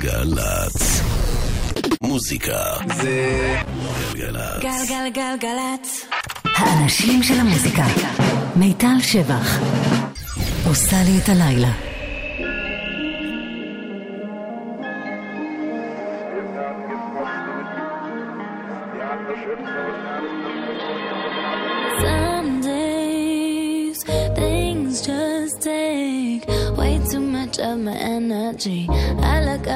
גלגלצ. מוזיקה זה גלגלצ. גלגלגלגלצ. האנשים של המוזיקה. מיטל שבח. עושה לי את הלילה. Some days things just take way too much of my energy. I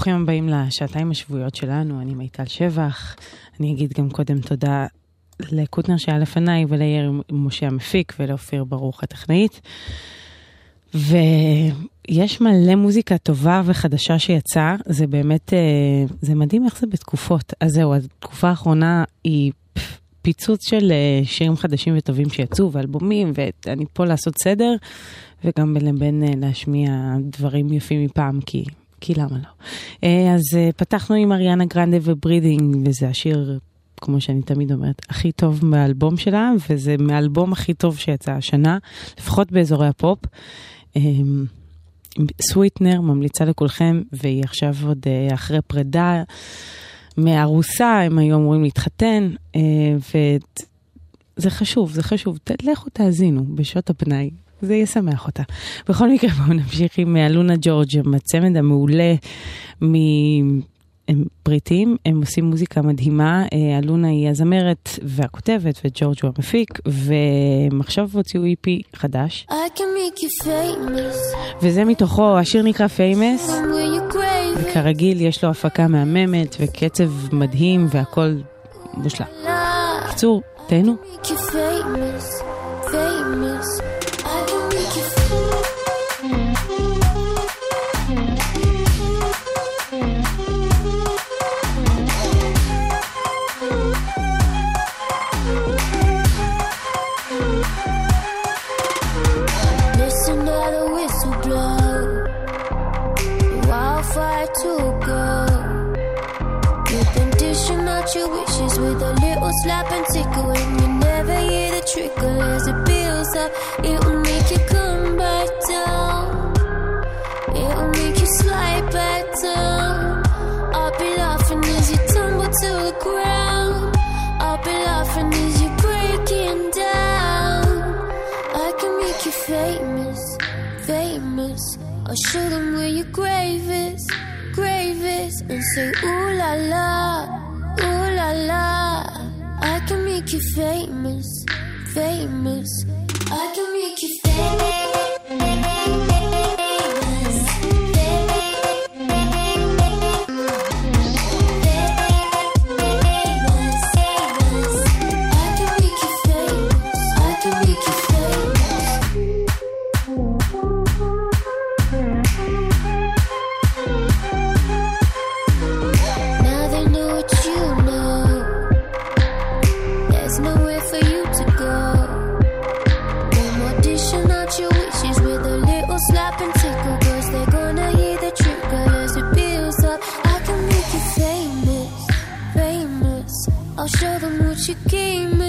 ברוכים הבאים לשעתיים השבועיות שלנו, אני מיטל שבח. אני אגיד גם קודם תודה לקוטנר שהיה לפניי וליאיר משה המפיק ולאופיר ברוך הטכנאית. ויש מלא מוזיקה טובה וחדשה שיצאה, זה באמת, אה, זה מדהים איך זה בתקופות. אז זהו, התקופה האחרונה היא פיצוץ של אה, שירים חדשים וטובים שיצאו ואלבומים, ואני פה לעשות סדר, וגם בין לבין אה, להשמיע דברים יפים מפעם, כי, כי למה לא. אה, אז אה, פתחנו עם אריאנה גרנדה ו breathin, וזה השיר, כמו שאני תמיד אומרת, הכי טוב מהאלבום שלה, וזה מהאלבום הכי טוב שיצא השנה, לפחות באזורי הפופ. אמ, Sweetener ממליצה לכולכם, והיא עכשיו עוד אה, אחרי פרידה מארוסה, הם היו אמורים להתחתן, וזה חשוב, זה חשוב. לכו תאזינו בשעות הפנאי. זה ישמח אותה. בכל מקרה, בואו נמשיך עם אה, אלונה ג'ורג', הצמד המעולה מ... הם בריטים, הם עושים מוזיקה מדהימה, אה, אלונה היא הזמרת והכותבת וג'ורג' הוא המפיק, והם עכשיו הוציאו EP חדש, I can make you famous וזה מתוכו, השיר נקרא Famous. וכרגיל יש לו הפקה מהממת וקצב מדהים והכל מושלם. בקיצור, תהנו. make you famous, out your wishes with a little slap and tickle. And you never hear the trickle as it builds up. It'll make you come back down. It'll make you slide back down. I'll be laughing as you tumble to the ground. I'll be laughing as you're breaking down. I can make you famous, famous. I'll show them where your grave is, grave is, and say, ooh la la. Ooh la la, I can make you famous, famous. I can make you famous. show them what you came.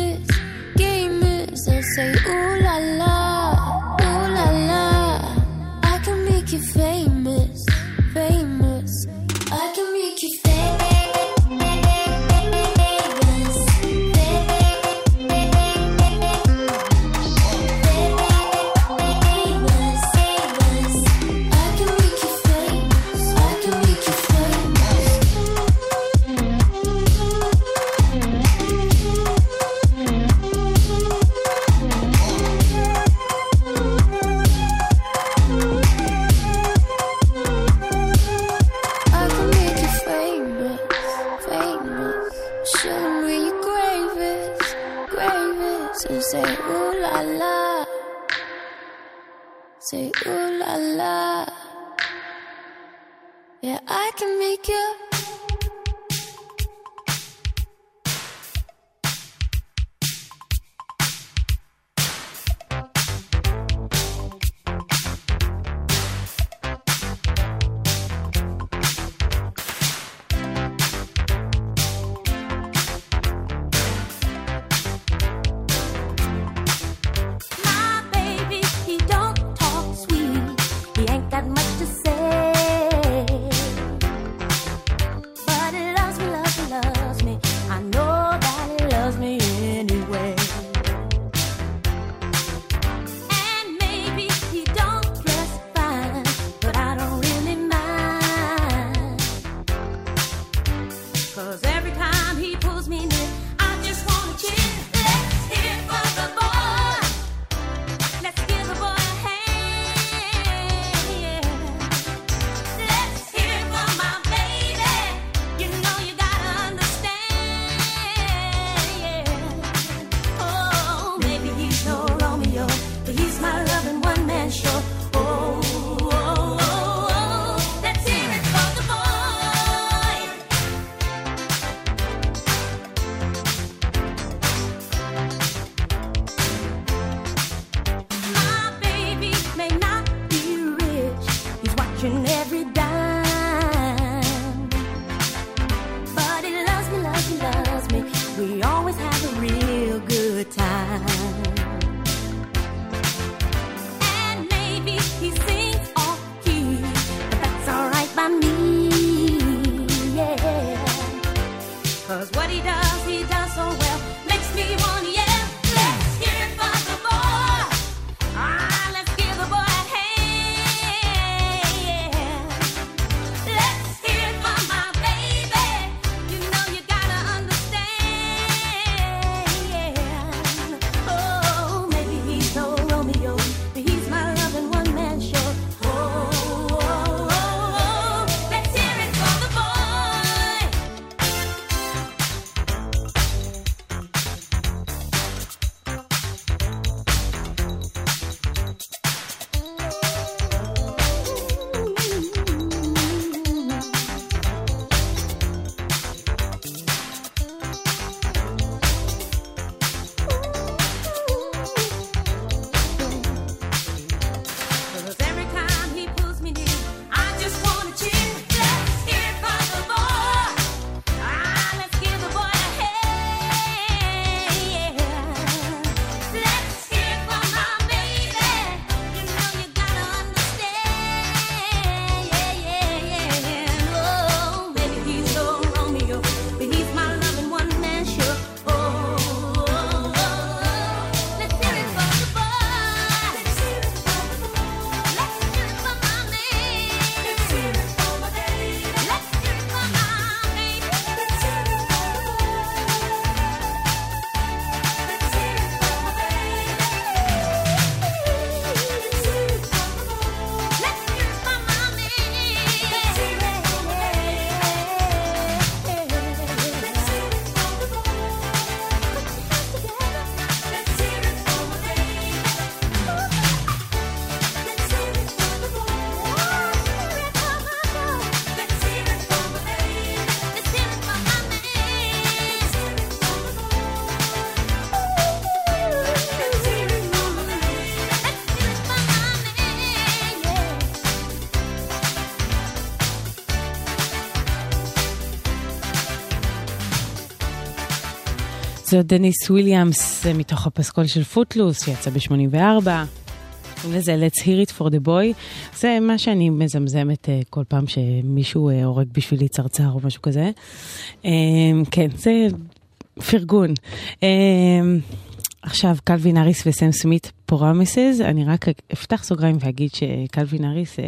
זו דניס וויליאמס, זה מתוך הפסקול של Footloose, שיצא ב-84. קוראים לזה Let's Hear It for the Boy. זה מה שאני מזמזמת אה, כל פעם שמישהו אה, הורג בשבילי צרצר או משהו כזה. אמ, כן, זה פרגון. אמ, עכשיו, קלווין האריס וסם סמית Promises, אני רק אפתח סוגריים ואגיד שקלווין האריס, אה,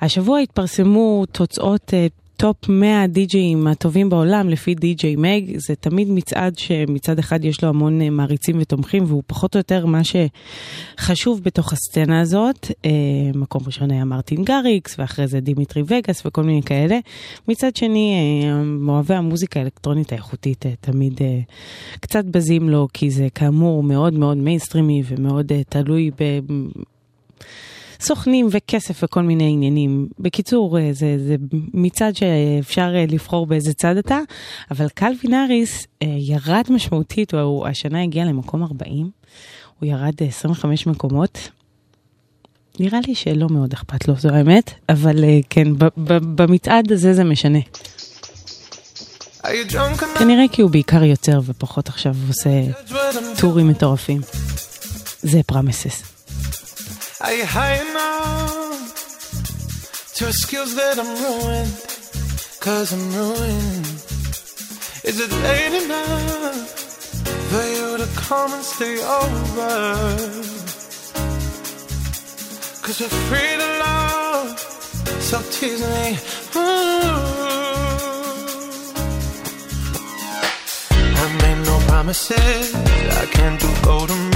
השבוע התפרסמו תוצאות אה, top 100 די-ג'אים הטובים בעולם לפי DJ Mag, זה תמיד מצעד שמצד אחד יש לו המון אה, מעריצים ותומכים והוא פחות או יותר מה שחשוב בתוך הסצנה הזאת. אה, מקום ראשון היה מרטין גאריקס ואחרי זה דימיטרי וגאס וכל מיני כאלה. מצד שני, אה, אוהבי המוזיקה האלקטרונית האיכותית תמיד קצת בזים לו כי זה כאמור מאוד מאוד מיינסטרימי ומאוד תלוי ב... סוכנים וכסף וכל מיני עניינים. בקיצור, אה, זה, זה מצד שאפשר אה, לבחור באיזה צד אתה, אבל קלווין האריס אה, ירד משמעותית, הוא השנה הגיע למקום 40, הוא ירד 25 מקומות. נראה לי שלא מאוד אכפת לו, זו האמת, אבל כן, במצעד הזה זה משנה. כנראה כי הוא בעיקר יוצר ופחות עכשיו עושה טורים מטורפים. זה פרמסס. Are you high enough to excuse that I'm ruined? Cause I'm ruined. Is it late enough for you to come and stay over? Cause we're free to love, so tease me. Ooh. I made no promises, I can't do golden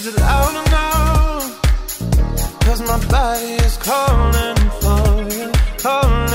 Is it loud enough? Cause my body is calling for you, calling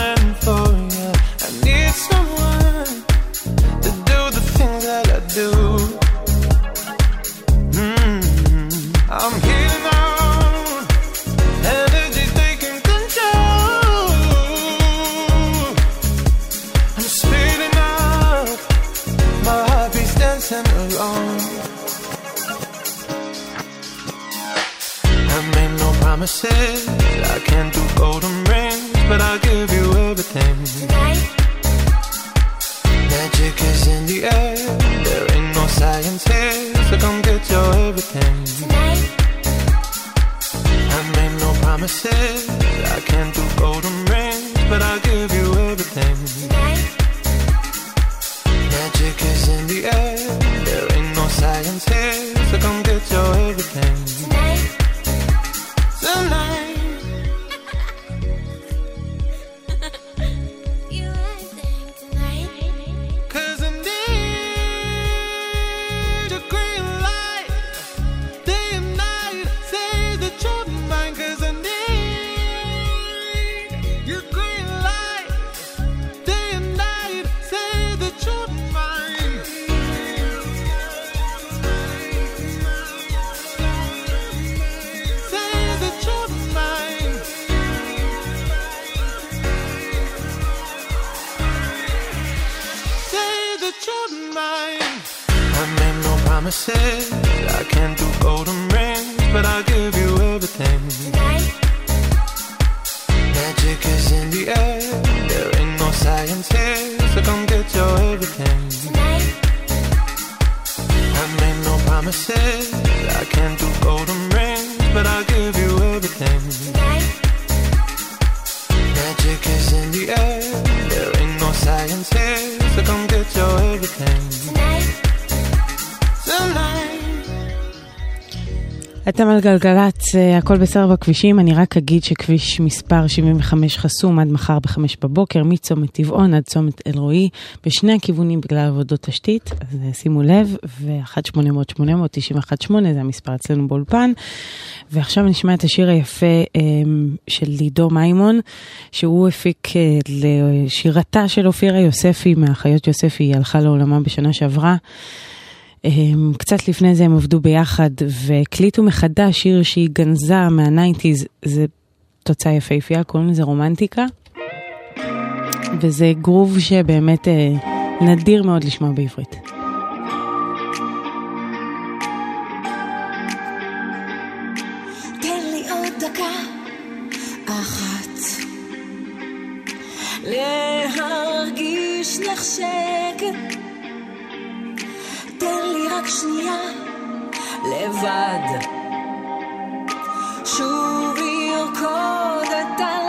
אתם על גלגלצ, אה, הכל בסדר בכבישים, אני רק אגיד שכביש מספר 75 חסום עד מחר ב-5 בבוקר, מצומת טבעון עד צומת אלרועי, בשני הכיוונים בגלל עבודות תשתית, אז אה, שימו לב, ו-1-800-891-8 זה המספר אצלנו באולפן. ועכשיו נשמע את השיר היפה אה, של לידו מימון, שהוא הפיק לשירתה של אופירה יוספי, מהאחיות יוספי, היא הלכה לעולמה בשנה שעברה. קצת לפני זה הם עבדו ביחד והקליטו מחדש שיר שהיא גנזה מהניינטיז, זה תוצאה יפהפייה, קוראים לזה רומנטיקה. וזה גרוב שבאמת אה, נדיר מאוד לשמוע בעברית. להרגיש נחשקת תן לי רק שנייה לבד. שוב ירקוד את הלילה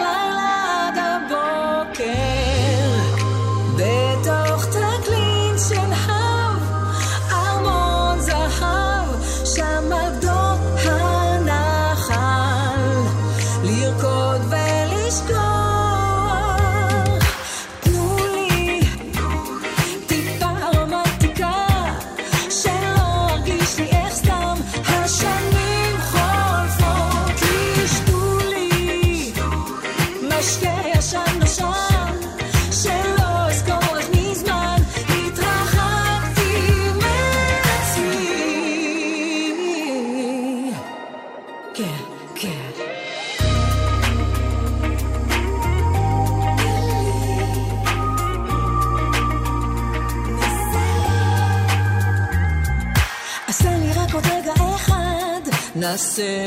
say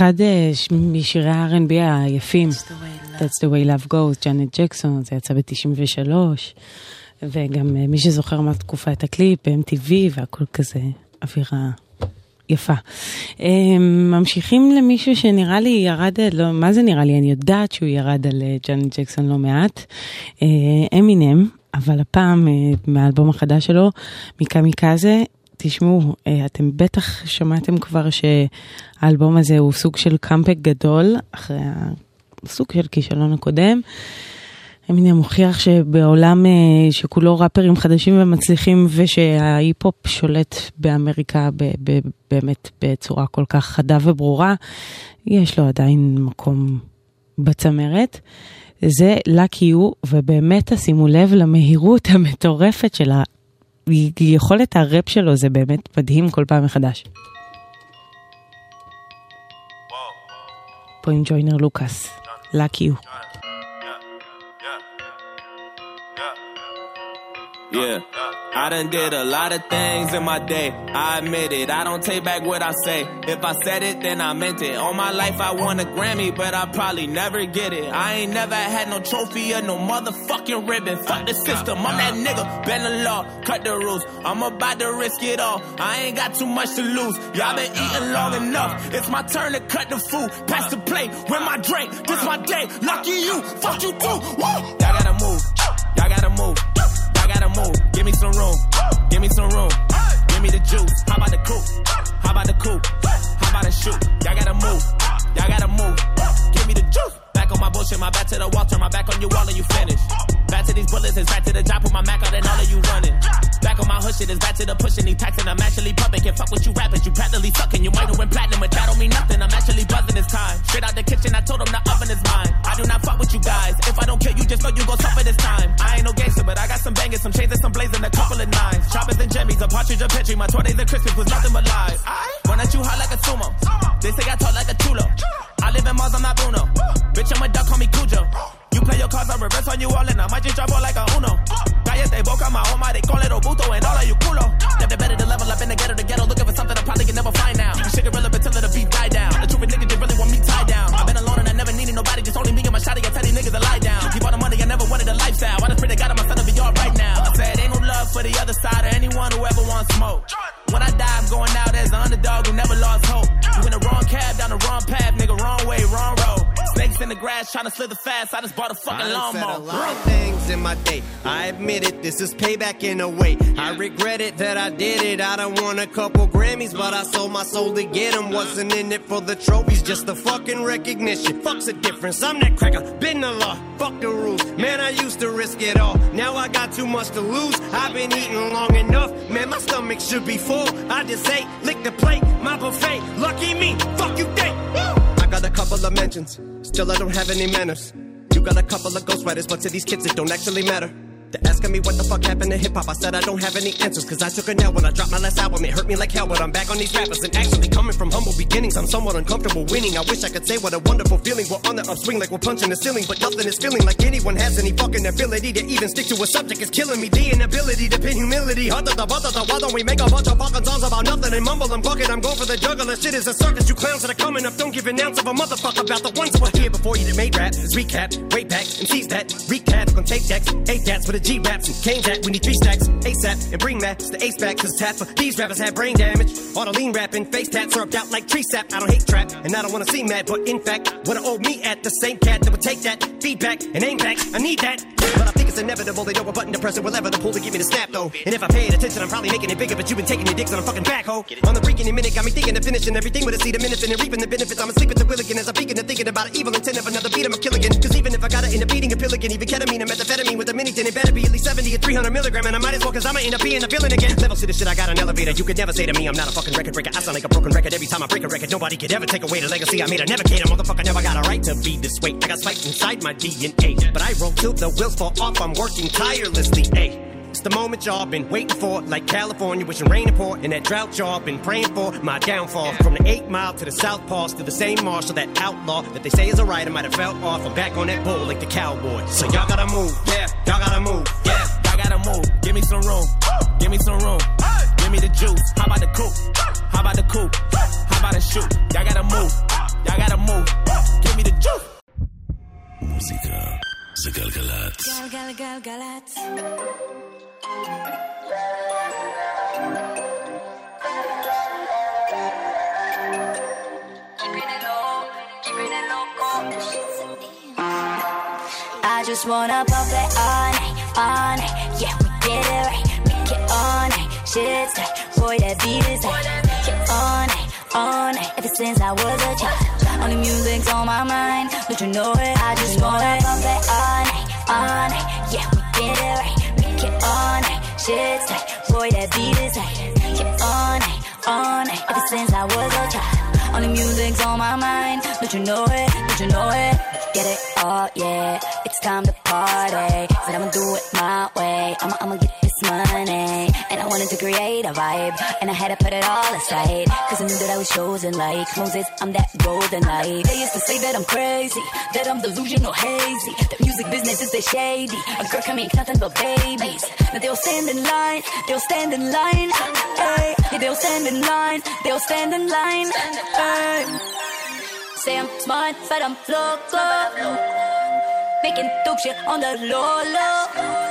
אחד אה, משירי ה-R&B היפים, That's the way love goes, ג'אנט ג'קסון, זה יצא ב-93, וגם אה, מי שזוכר מהתקופה את הקליפ, ב-MTV והכל כזה, אווירה יפה. אה, ממשיכים למישהו שנראה לי ירד, לא, מה זה נראה לי? אני יודעת שהוא ירד על אה, ג'אנט ג'קסון לא מעט. אה, אמינם, אבל הפעם אה, מהאלבום החדש שלו, מקמיקזה, תשמעו, אה, אתם בטח שמעתם כבר שהאלבום הזה הוא סוג של קאמפק גדול, אחרי הסוג של כישלון הקודם. אמינם מוכיח שבעולם אה, שכולו ראפרים חדשים ומצליחים ושההיפ-הופ שולט באמריקה ב- ב- באמת בצורה כל כך חדה וברורה, יש לו עדיין מקום בצמרת. זה Lucky You, ובאמת תשימו לב למהירות המטורפת של. יכולת הראפ שלו זה באמת מדהים כל פעם מחדש. פה עם ג'וינר לוקאס, Lucky You. Yeah. I done did a lot of things in my day. I admit it. I don't take back what I say. If I said it, then I meant it. All my life I won a Grammy, but I probably never get it. I ain't never had no trophy or no motherfucking ribbon. Fuck the system. I'm that nigga. Bend the law. Cut the rules. I'm about to risk it all. I ain't got too much to lose. Y'all been eating long enough. It's my turn to cut the food. Pass the plate. Win my drink. This my day. Lucky you. Fuck you too. Woo! Y'all gotta move. Y'all gotta move. Give me some room. Give me some room. Give me the juice. How about the coupe? How about the coupe? How about the shoot? Y'all gotta move. Y'all gotta move. Give me the juice. Back on my bullshit, my back to the wall, turn my back on you all and you finish. Back to these bullets, it's back to the job, put my Mac out and all of you running. Back on my hood shit, it's back to the pushing, these taxing, I'm actually pumping. Can't fuck with you rappers, you practically sucking. You might have went platinum, but that don't mean nothing. I'm actually buzzing this time. Straight out the kitchen, I told them the oven is mine. I do not fuck with you guys. If I don't kill you, just know you gon' suffer this time. I ain't no gangster, but I got some bangers, some chains and some blazing, a couple of nines. Choppers and jimmies, a partridge, a petri. My 20s and Christmas was nothing but lies. Run at you hot like a sumo. They say I talk like a chulo. I live in Mars, I'm not Bruno. Bitch, I'm a duck, call me Cujo. You play your cards, I reverse on you all, and I might just drop all like a Uno. Cállate, boca, my home, they call it Obuto, and all of you culo. Never better to level up in the ghetto, the ghetto, looking for something I probably can never find now. Shit irrelevant till the beat die down. The truth niggas just really want me tied down. I've been alone and I never needed nobody, just only me and my shotty. I tell these niggas to lie down. Keep all the money, I never wanted a lifestyle. I just pray to God I'm son of a yard right now. I said, ain't no love for the other side or anyone who ever wants smoke. When I die, I'm going out as an underdog who never lost hope. You in the wrong cab, down the wrong path, nigga, wrong way, wrong road. Snakes in the grass, trying to slither fast. I just bought a fucking I said a lot of things in my day. I admit it, this is payback in a way. I regret it that I did it. I done won a couple Grammys, but I sold my soul to get 'em. Wasn't in it for the trophies, just the fucking recognition. Fuck's the difference. I'm that cracker, been the law. Fuck the rules. Man, I used to risk it all. Now I got too much to lose. I've been eating long enough. Man, my stomach should be full. I just ate, lick the plate, my buffet. Lucky me, fuck you think. I got a couple of mentions. Still, I don't have any manners. You got a couple of ghostwriters, but to these kids it don't actually matter. They're asking me what the fuck happened to hip hop. I said I don't have any answers, cause I took a nail when I dropped my last album. It hurt me like hell, but I'm back on these rappers. And actually, coming from humble beginnings, I'm somewhat uncomfortable winning. I wish I could say what a wonderful feeling. We're on the upswing like we're punching the ceiling, but nothing is feeling like anyone has any fucking ability to even stick to a subject. It's killing me. The inability to pin humility. Hotter the buttons. Why don't we make a bunch of fucking songs about nothing and mumble and bucket? I'm going for the juggler. Shit is a circus. You clowns that are coming up don't give an ounce of a motherfucker about the ones that were here before you made rap. Recap, way back, and seize that. Recap, on tape decks, eight dats with a G raps and cane that. We need three stacks, ASAP, and bring that the ace back. Cause tap for these rappers have brain damage. All the lean rapping, face tats served out like tree sap. I don't hate trap, and I don't wanna see mad, but in fact, wanna owe me at the same cat that would take that feedback and aim back. I need that. But I inevitable. They know a button to press it, whatever ever the pull to give me the snap though. And if I paid attention, I'm probably making it bigger. But you've been taking your dicks on a fucking backhoe. On the freaking minute, got me thinking of finishing everything with a seed of minutes and reaping the benefits. I'm asleep at the will again as I'm peeking and thinking about an evil intent of another beat. I'm a kill again. Cause even if I got it in a beating a pill again, even ketamine or methamphetamine with a mini tin, it better be at least 70 or 300 milligram. And I might as well cause I'ma end up being a villain again. Level to the shit, I got an elevator. You could never say to me, I'm not a fucking record breaker. I sound like a broken record every time I break a record. Nobody could ever take away the legacy I made. I never cater. Motherfucker never got a right to be this way. I got spite inside my DNA. But I roll till the wheels fall off. I'm I'm working tirelessly, ayy. It's the moment y'all been waiting for, like California wishing rain to pour, and that drought y'all been praying for, my downfall. From the 8 mile to the South Pass to the same marshal, that outlaw that they say is a I might have felt off. I'm back on that bull like the cowboy. So y'all gotta move, yeah, y'all gotta move, yeah, y'all gotta move. Give me some room, give me some room, give me the juice. How about the coupe? How about the coupe? How about the shoot? Y'all gotta move, y'all gotta move. Give me the juice. Música. זה גלגלצ. גלגלגלגלצ. I just wanna pump it all night, all night. Yeah, we get it right, make it all night. Shit's tight, boy, that beat is tight. Yeah, all night. Ever since I was a child, only music's on my mind. Don't you know it? I just wanna pump it all night, all night. Yeah, we get it right, make it all night. Shit's tight, boy, that beat is tight. Yeah, all night, all night. Ever since I was a child, only music's on my mind. Don't you know it? Don't you know it? Get it all, yeah. It's time to party. Said I'ma do it my way. I'ma, I'ma get this money. And I wanted to create a vibe. And I had to put it all aside. Cause I knew that I was chosen like Moses. I'm that golden light. They used to say that I'm crazy. That I'm delusional, hazy. The music business is they shady. A girl can make nothing but babies. Now they'll stand in line. They'll stand in line. Hey. Yeah, they'll stand in line. They'll stand in line. Hey. Say I'm smart, but I'm loco. Making dope shit on the low low.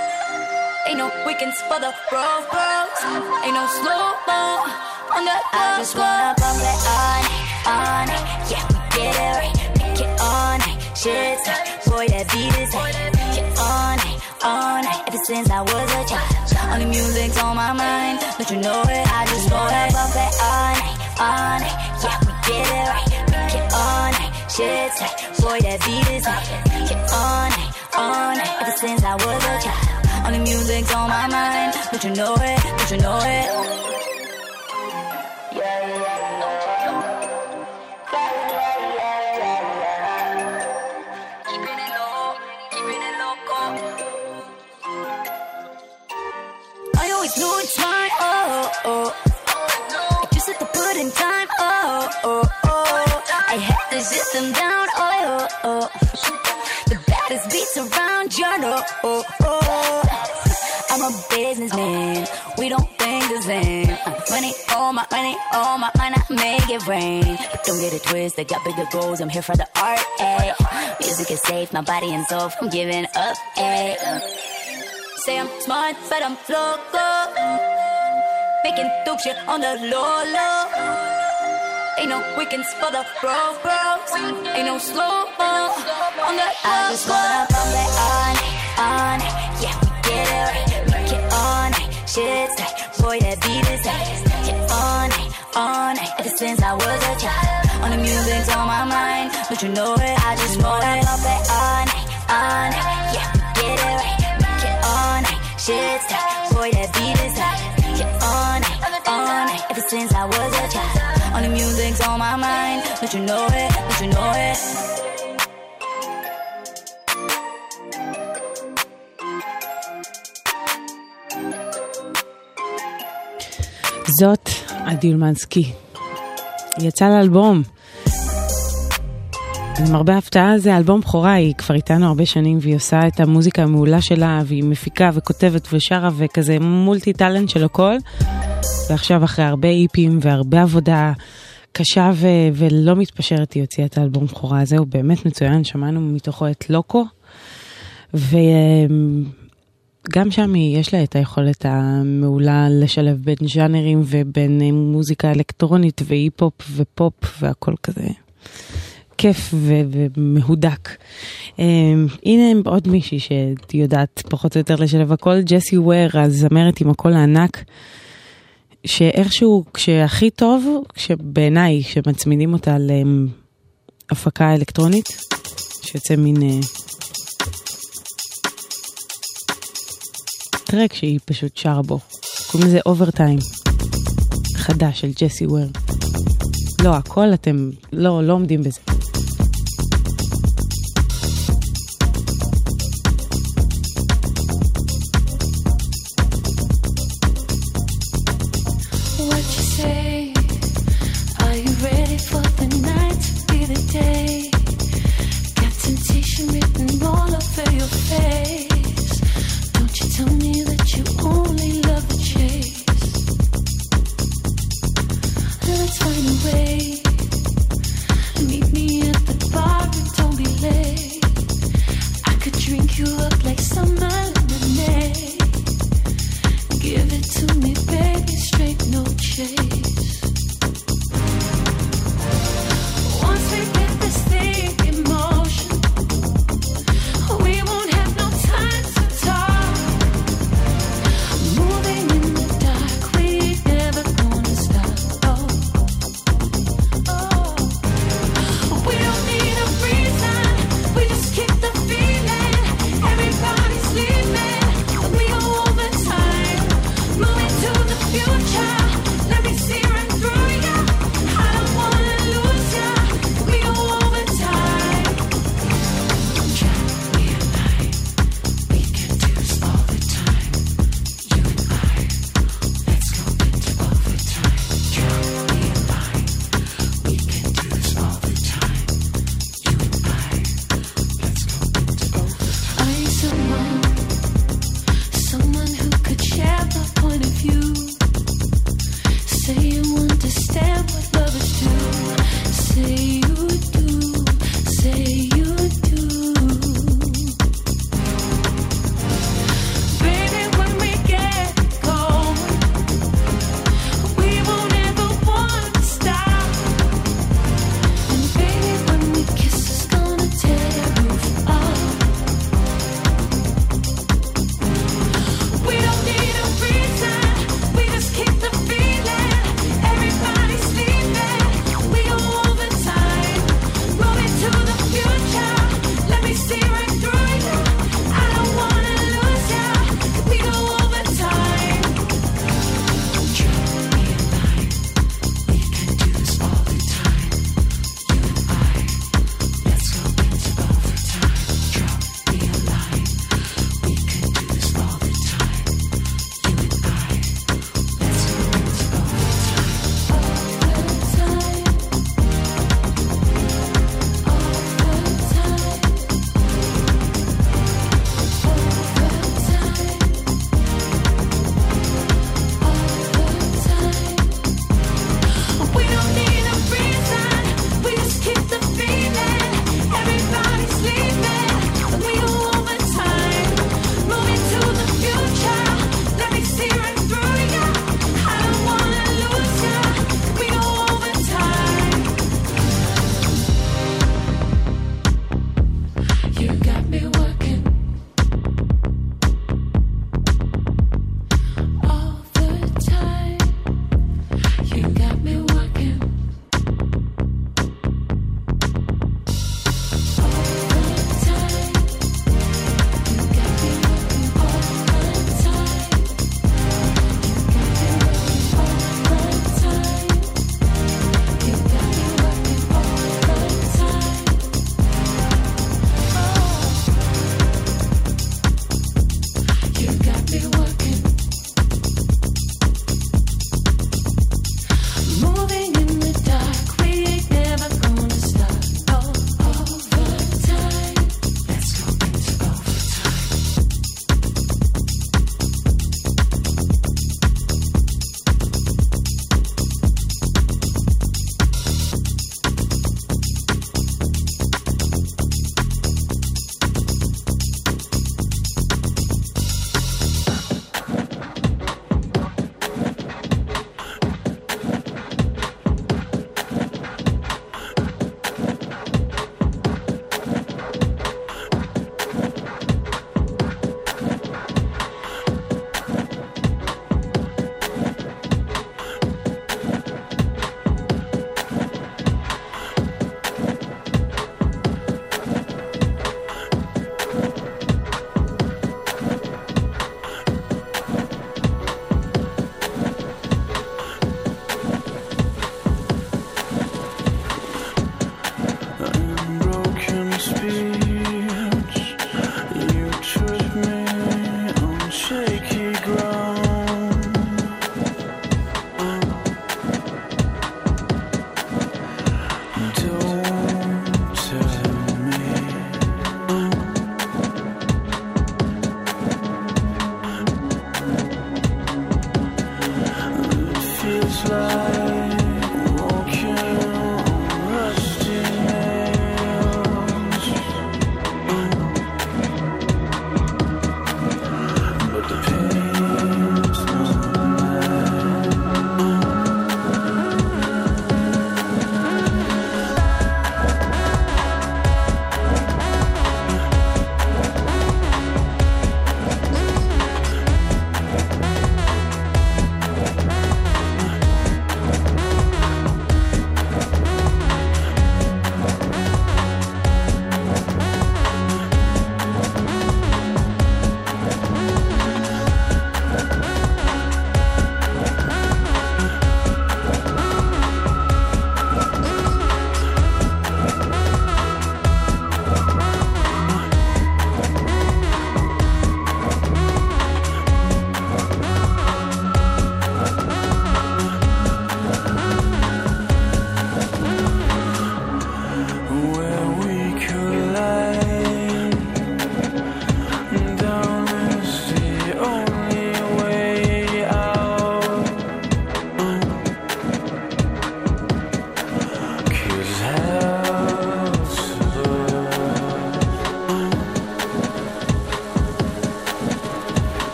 Ain't no weekends for the bro bros. Ain't no slow mo on the I just wanna pump it on, on. Yeah, we get it right, make it all night. Shit's tight, uh, boy that beat is tight. Yeah, all night, all night. Ever since I was a child, only music's on my mind. Don't you know it? I just wanna pump it all night, all night. Yeah, we get it right, make it all night. Shit's tight, uh, boy that beat is tight. Yeah, all night, all night. Ever since I was a child, all the music's on my mind, but you know it, but you know it. Oh, oh, oh. Them down. Oh, oh, oh. The baddest beats around, you know. Oh, oh. Businessman. We don't think the same. Uh, Money, oh my money, oh my money, I make it rain. But don't get it twisted. Got bigger goals. I'm here for the art. Eh. Music is safe, my body and soul from giving up. Eh. Say I'm smart, but I'm loco. Making dope shit on the low low. Ain't no weekends for the bro bros. Ain't no slow mo on the I just wanna pump it on, on. Shit's tight, boy that beat is tight. Yeah, all night, all night. Ever since I was a child, on the music's on my mind. Don't you know it? I just pump it all night, all night. Yeah, get it right, make it all night. Shit's tight, boy that beat is tight. Yeah, all night, all night. Ever since I was a child, on the music's on my mind. Don't you know it? Don't you know it? זאת עדי אולמנסקי. יצא לאלבום. למרבה ההפתעה זה אלבום בכורה, היא כבר איתנו הרבה שנים והיא עושה את המוזיקה המעולה שלה והיא מפיקה וכותבת ושרה וכזה מולטי טאלנט של הכל. ועכשיו אחרי הרבה איפים והרבה עבודה קשה ו- ולא מתפשרת היא הוציאה את האלבום בכורה הזה, הוא באמת מצוין, שמענו מתוכו את לוקו. וגם שם יש לה את היכולת המעולה לשלב בין ז'אנרים ובין אה, מוזיקה אלקטרונית והיפ-הופ ופופ והכל כזה כיף ו- ומהודק. Um, הנה עוד מישהי שיודעת פחות או יותר לשלב הכל, ג'סי וויר, הזמרת עם הקול הענק, שאיכשהו, כשהכי טוב, כשבעיניי, כשמצמידים אותה להפקה אלקטרונית, שיוצא מין uh, טרק שהיא פשוט שרה בו. קוראים לזה אוברטיים, חדש של ג'סי וויר. לא, הכל אתם לא, לא עומדים בזה.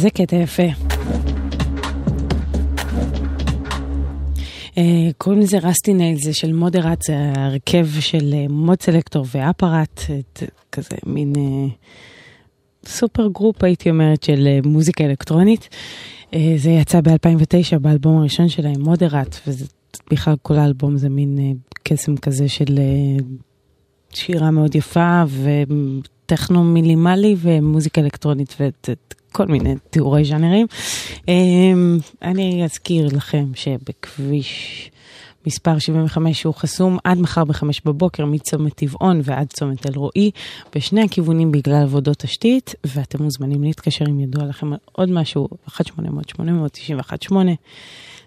איזה קטע יפה. אה, קוראים לזה Rusty Nail, זה של מודרט, זה הרכב של אה, מוד סלקטור ואפרט, כזה מין אה, super group הייתי אומרת של מוזיקה אלקטרונית. זה יצא ב-2009 באלבום הראשון שלהם, מודרט, וזה בכלל כל האלבום זה מין קסם כזה של שירה מאוד יפה וטכנו מינימלי ומוזיקה אלקטרונית כל מיני תיאורי ז'אנרים. אמ, אני אזכיר לכם שבכביש מספר 75 הוא חסום עד מחר בחמש בבוקר מצומת טבעון ועד צומת אלרועי, בשני הכיוונים בגלל עבודות תשתית, ואתם מוזמנים להתקשר אם ידוע לכם עוד משהו, 1-800-891-8.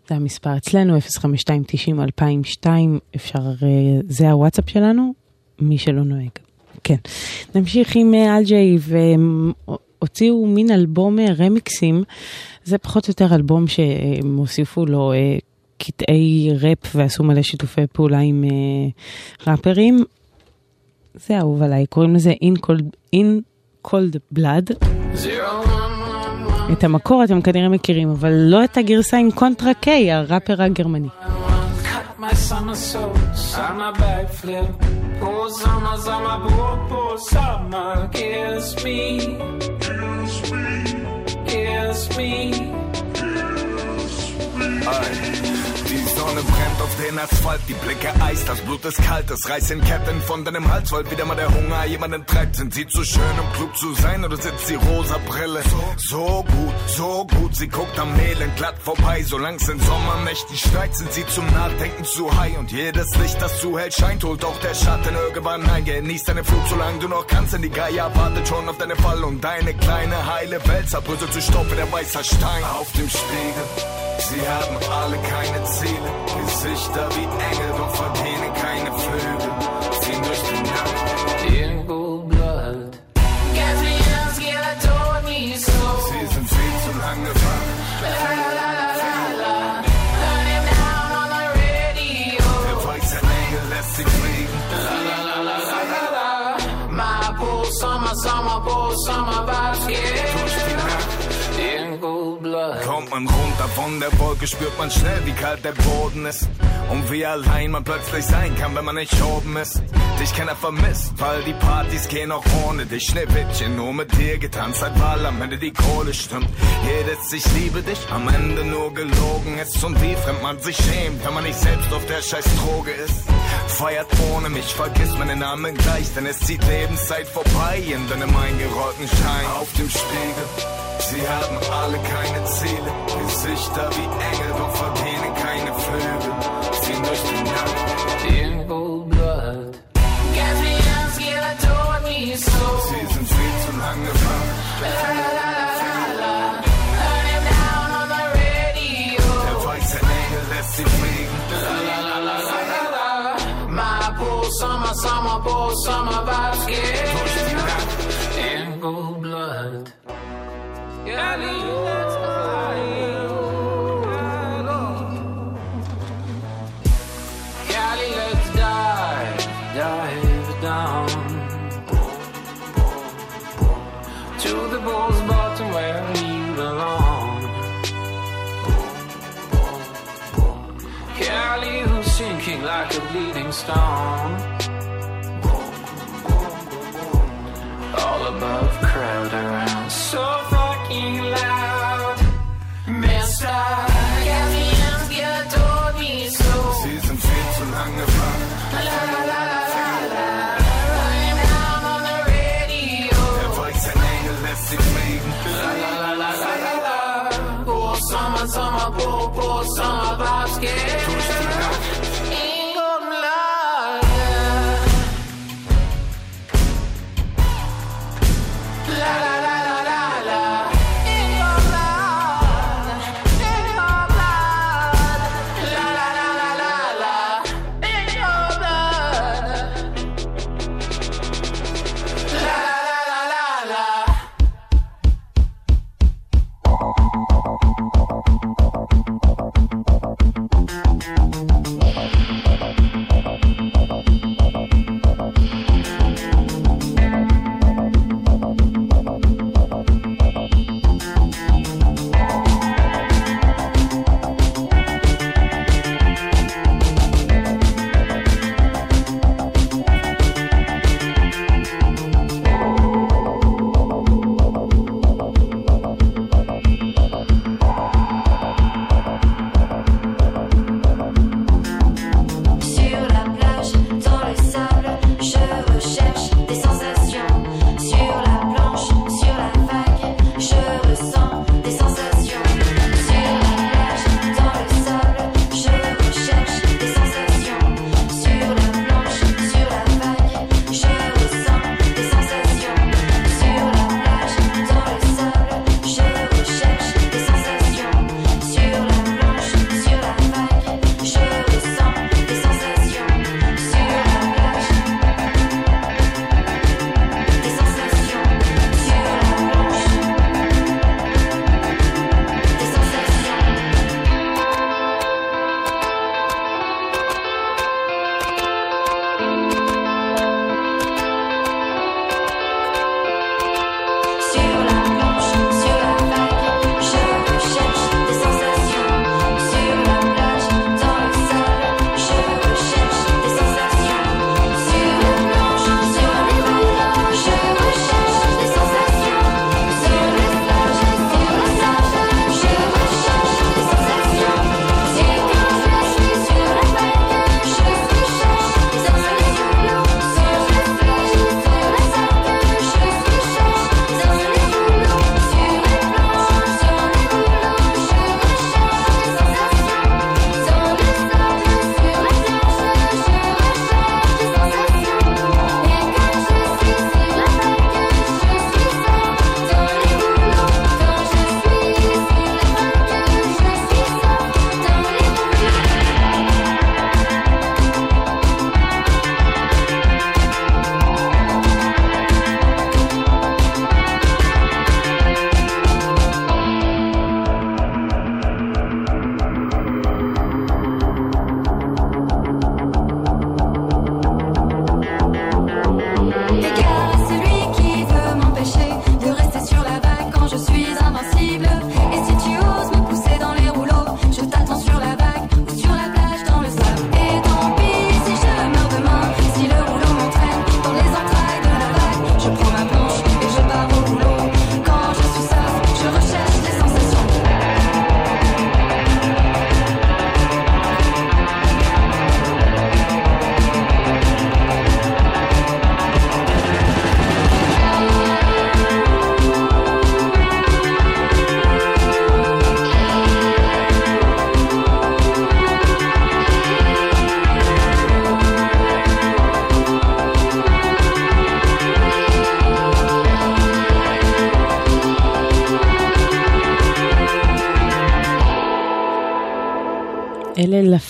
זה המספר אצלנו, 052-90-2002, אפשר, אה, זה הוואטסאפ שלנו, מי שלא נוהג. כן. נמשיך עם אה, אלג'יי הוציאו מין אלבום אה, רמיקסים, זה פחות או יותר אלבום שהם הוסיפו לו אה, קטעי ראפ ועשו מלא שיתופי פעולה עם אה, ראפרים. זה אהוב עליי, קוראים לזה In Cold, In Cold Blood. את המקור אתם כנראה מכירים, אבל לא את הגרסה עם קונטרה קיי, הראפר הגרמני. My somersault, summer backflip. Oh, summer, summer, poor, poor summer, kiss me. Kiss me. Kiss me. Kiss me. Aye. These Sonne brennt auf den Asphalt, die Blicke Eis, das Blut ist kalt, es reißt in Ketten von deinem Hals, weil wieder mal der Hunger jemanden treibt. Sind sie zu schön, um klug zu sein, oder sitzt die rosa Brille? So gut, so gut, sie guckt am Elend glatt vorbei, solang's in Sommernächten schneit, sind sie zum Nachdenken zu high und jedes Licht, das zuhält, scheint, holt auch der Schatten irgendwann ein. Genieß deine Flut, solange du noch kannst, denn die Geier wartet schon auf deinen Fall und deine kleine heile Welt zerbröselt zu Stoff wie der weißer Stein auf dem Spiegel. Sie haben alle keine Ziele, Gesichter wie Engel, doch von denen keine Vögel Ziehen durch die Nacht. Irgendwo bleibt. Gatsby, Tony, so. Sie sind viel zu lange wach. summer, summer, bowl, summer vibes, yeah. Kommt man runter von der Wolke, spürt man schnell, wie kalt der Boden ist. Und wie allein man plötzlich sein kann, wenn man nicht oben ist. Dich keiner vermisst, weil die Partys gehen auch ohne dich. Schneewittchen, nur mit dir getanzt hat, weil am Ende die Kohle stimmt. Jedes Ich liebe dich, am Ende nur gelogen ist. Und wie fremd man sich schämt, wenn man nicht selbst auf der scheiß Droge ist. Feiert ohne mich, vergisst meinen Namen gleich, denn es zieht Lebenszeit vorbei in deinem eingerollten Schein. Auf dem Spiegel, sie haben alle keine stone.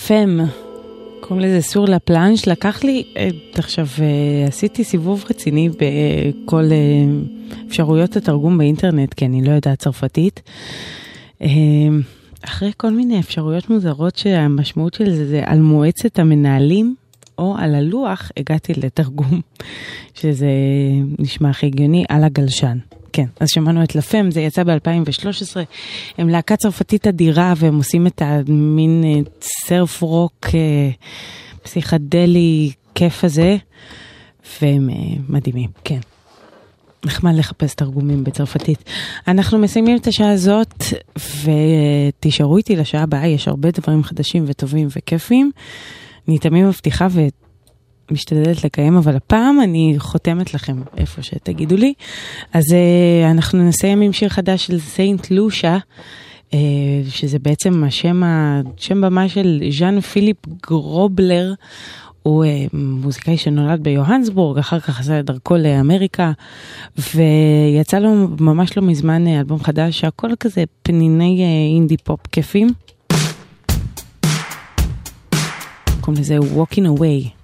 לפם, קוראים לזה סור לפלאנש. לקח לי, אה, עכשיו, אה, עשיתי סיבוב רציני בכל אה, אפשרויות התרגום באינטרנט, כי אני לא יודעת צרפתית. אה, אחרי כל מיני אפשרויות מוזרות שהמשמעות של זה זה על מועצת המנהלים. או על הלוח הגעתי לתרגום, שזה נשמע הכי הגיוני, על הגלשן. כן, אז שמענו את לפם, זה יצא ב-2013. הם להקה צרפתית אדירה והם עושים את המין סרף רוק פסיכדלי כיף הזה, והם אה, מדהימים, כן. נחמד לחפש תרגומים בצרפתית. אנחנו מסיימים את השעה הזאת, ותישארו איתי לשעה הבאה, יש הרבה דברים חדשים וטובים וכיפים. אני תמיד מבטיחה ומשתדלת לקיים, אבל הפעם אני חותמת לכם איפה שתגידו לי. אז אה, אנחנו נסיים עם שיר חדש של סיינט לושה. אה, שזה בעצם השם, השם במה של ז'אן פיליפ גרובלר, הוא אה, מוזיקאי שנולד ביוהנסבורג, אחר כך עשה את דרכו לאמריקה, ויצא לו ממש לא מזמן אלבום חדש, שהכל כזה פניני אה, אינדי פופ כיפים. קוראים לזה Walking Away.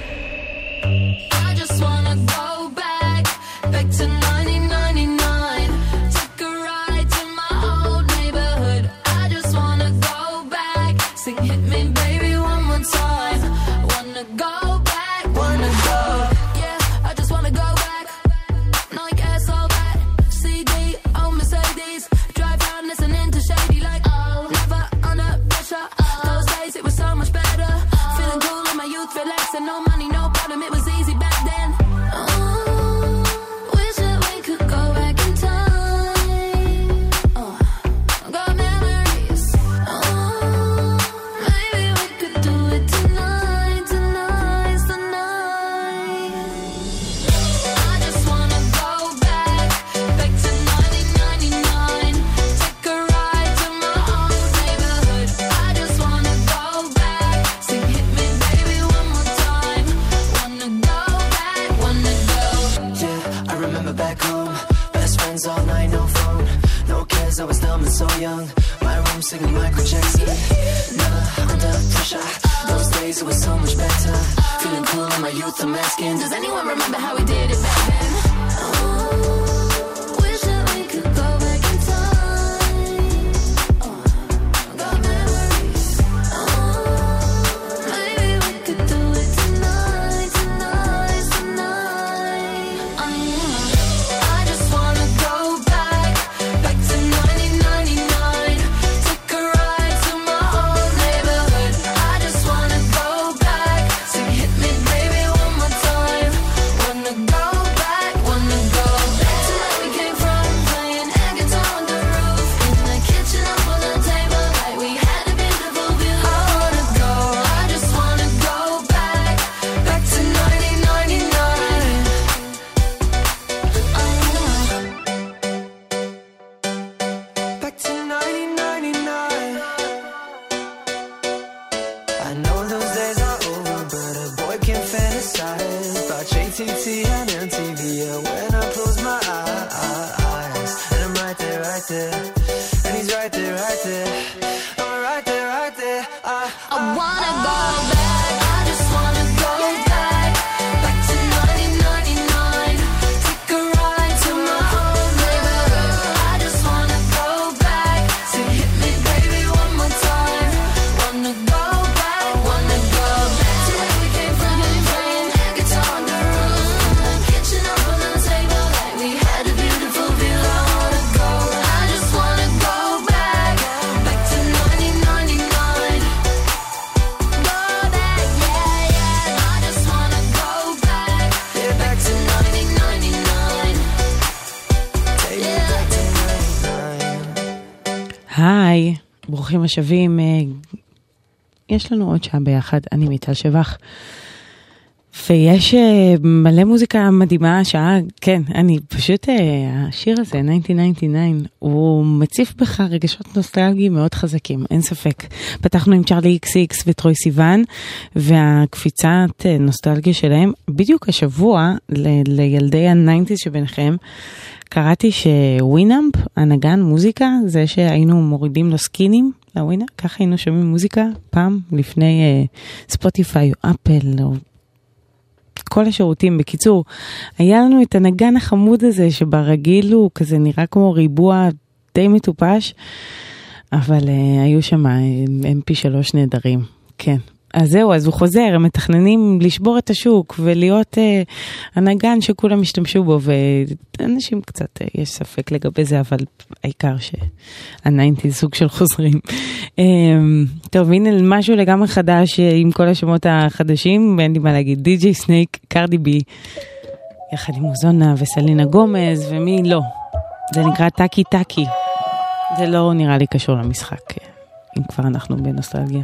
ומשאבים. אה, יש לנו עוד שעה ביחד, אני מיטל שבח. ויש אה, מלא מוזיקה מדהימה, שעה, כן, אני פשוט, אה, השיר הזה, 1999, הוא מציף בך רגשות נוסטלגיים מאוד חזקים, אין ספק. פתחנו עם צ'ארלי איקס איקס וטרוי סיוון, והקפיצת אה, נוסטלגיה שלהם, בדיוק השבוע, ל- לילדי ה nineties שביניכם, קראתי שווינאמפ, הנגן מוזיקה, זה שהיינו מורידים לו סקינים לווינאמפ, ככה היינו שומעים מוזיקה פעם לפני ספוטיפיי או אפל או כל השירותים. בקיצור, היה לנו את הנגן החמוד הזה שברגיל הוא כזה נראה כמו ריבוע די מטופש, אבל אה, היו שם אה, MP3 נהדרים, כן. אז זהו, אז הוא חוזר, הם מתכננים לשבור את השוק ולהיות אה, הנגן שכולם ישתמשו בו, ואנשים קצת, אה, יש ספק לגבי זה, אבל העיקר שה nineties סוג של חוזרים. אה, טוב, הנה משהו לגמרי חדש אה, עם כל השמות החדשים, ואין לי מה להגיד, די.ג'יי סנייק, קרדי בי, יחד עם אוזונה וסלינה גומז, ומי לא. זה נקרא טאקי טאקי. זה לא נראה לי קשור למשחק, אה, אם כבר אנחנו בנוסטלגיה.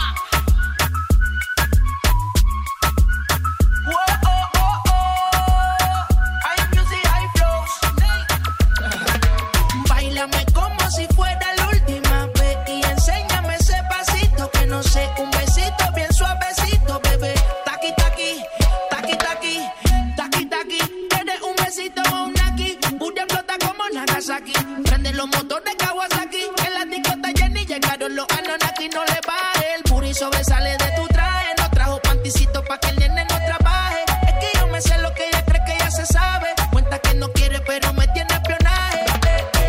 Los motores Kawasaki. En la discota Jenny llegaron los Anonaki. No le baje, el puri sobresale de tu traje. No trajo panticito pa' que el nene no trabaje. Es que yo me sé lo que ella cree que ya se sabe. Cuenta que no quiere, pero me tiene espionaje.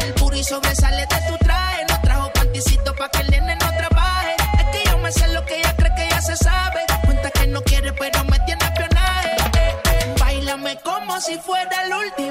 El puri sobresale de tu traje. No trajo panticito pa' que el nene no trabaje. Es que yo me sé lo que ella cree que ya se sabe. Cuenta que no quiere, pero me tiene espionaje. Bailame como si fuera vez y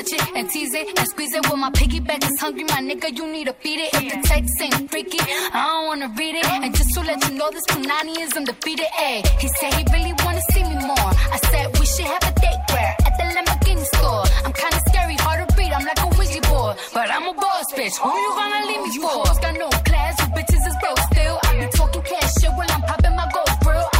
Touch it and tease it and squeeze it. Well, my piggyback is hungry, my nigga. You need to feed it. If the text ain't freaky, I don't wanna read it. And just to let you know, this Punani is undefeated. Ay, he said he really wanna see me more. I said we should have a date where at the Lamborghini store. I'm kinda scary, hard to read. I'm like a Ouija board, but I'm a boss bitch. Who you gonna leave me for? Hoes got no class, you bitches is broke still. I be talking cash shit while I'm popping my gold grill.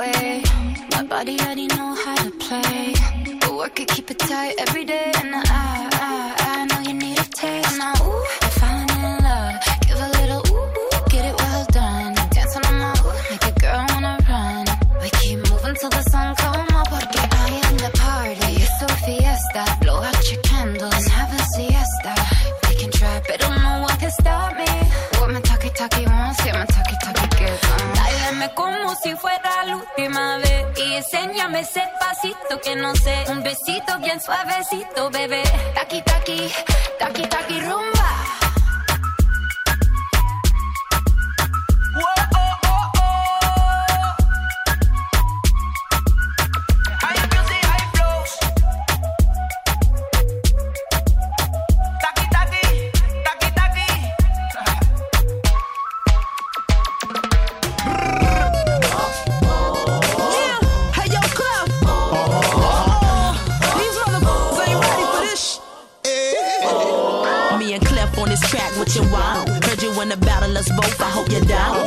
Way. My body already know how to play. But work it, keep it tight every day. And I, que no sé, un besito bien suavecito, bebé. Taki taki, taki taki rumba. you down.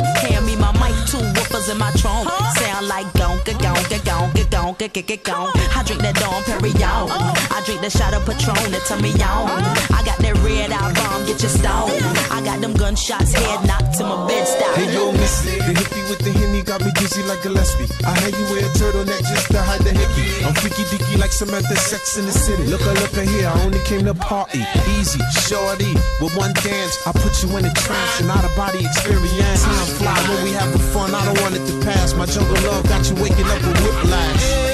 Gonka, gonka, gonka. I drink that Dom Perignon. I drink that shot of Patron that turn me on. I got that red eye bomb, get your stone. I got them gunshots, head knocked to my bed stop. Hey yo, Missy, the hippie with the henny got me dizzy like Gillespie. I had you wear a turtleneck just to hide the hickey. I'm freaky dicky like Samantha Sex in the City. Look, look at here, I only came to party. Easy, shorty, with one dance, I put you in a trance and out of body experience. Time fly when we having fun, I don't want it to pass. My jungle love got you waking up with whiplash.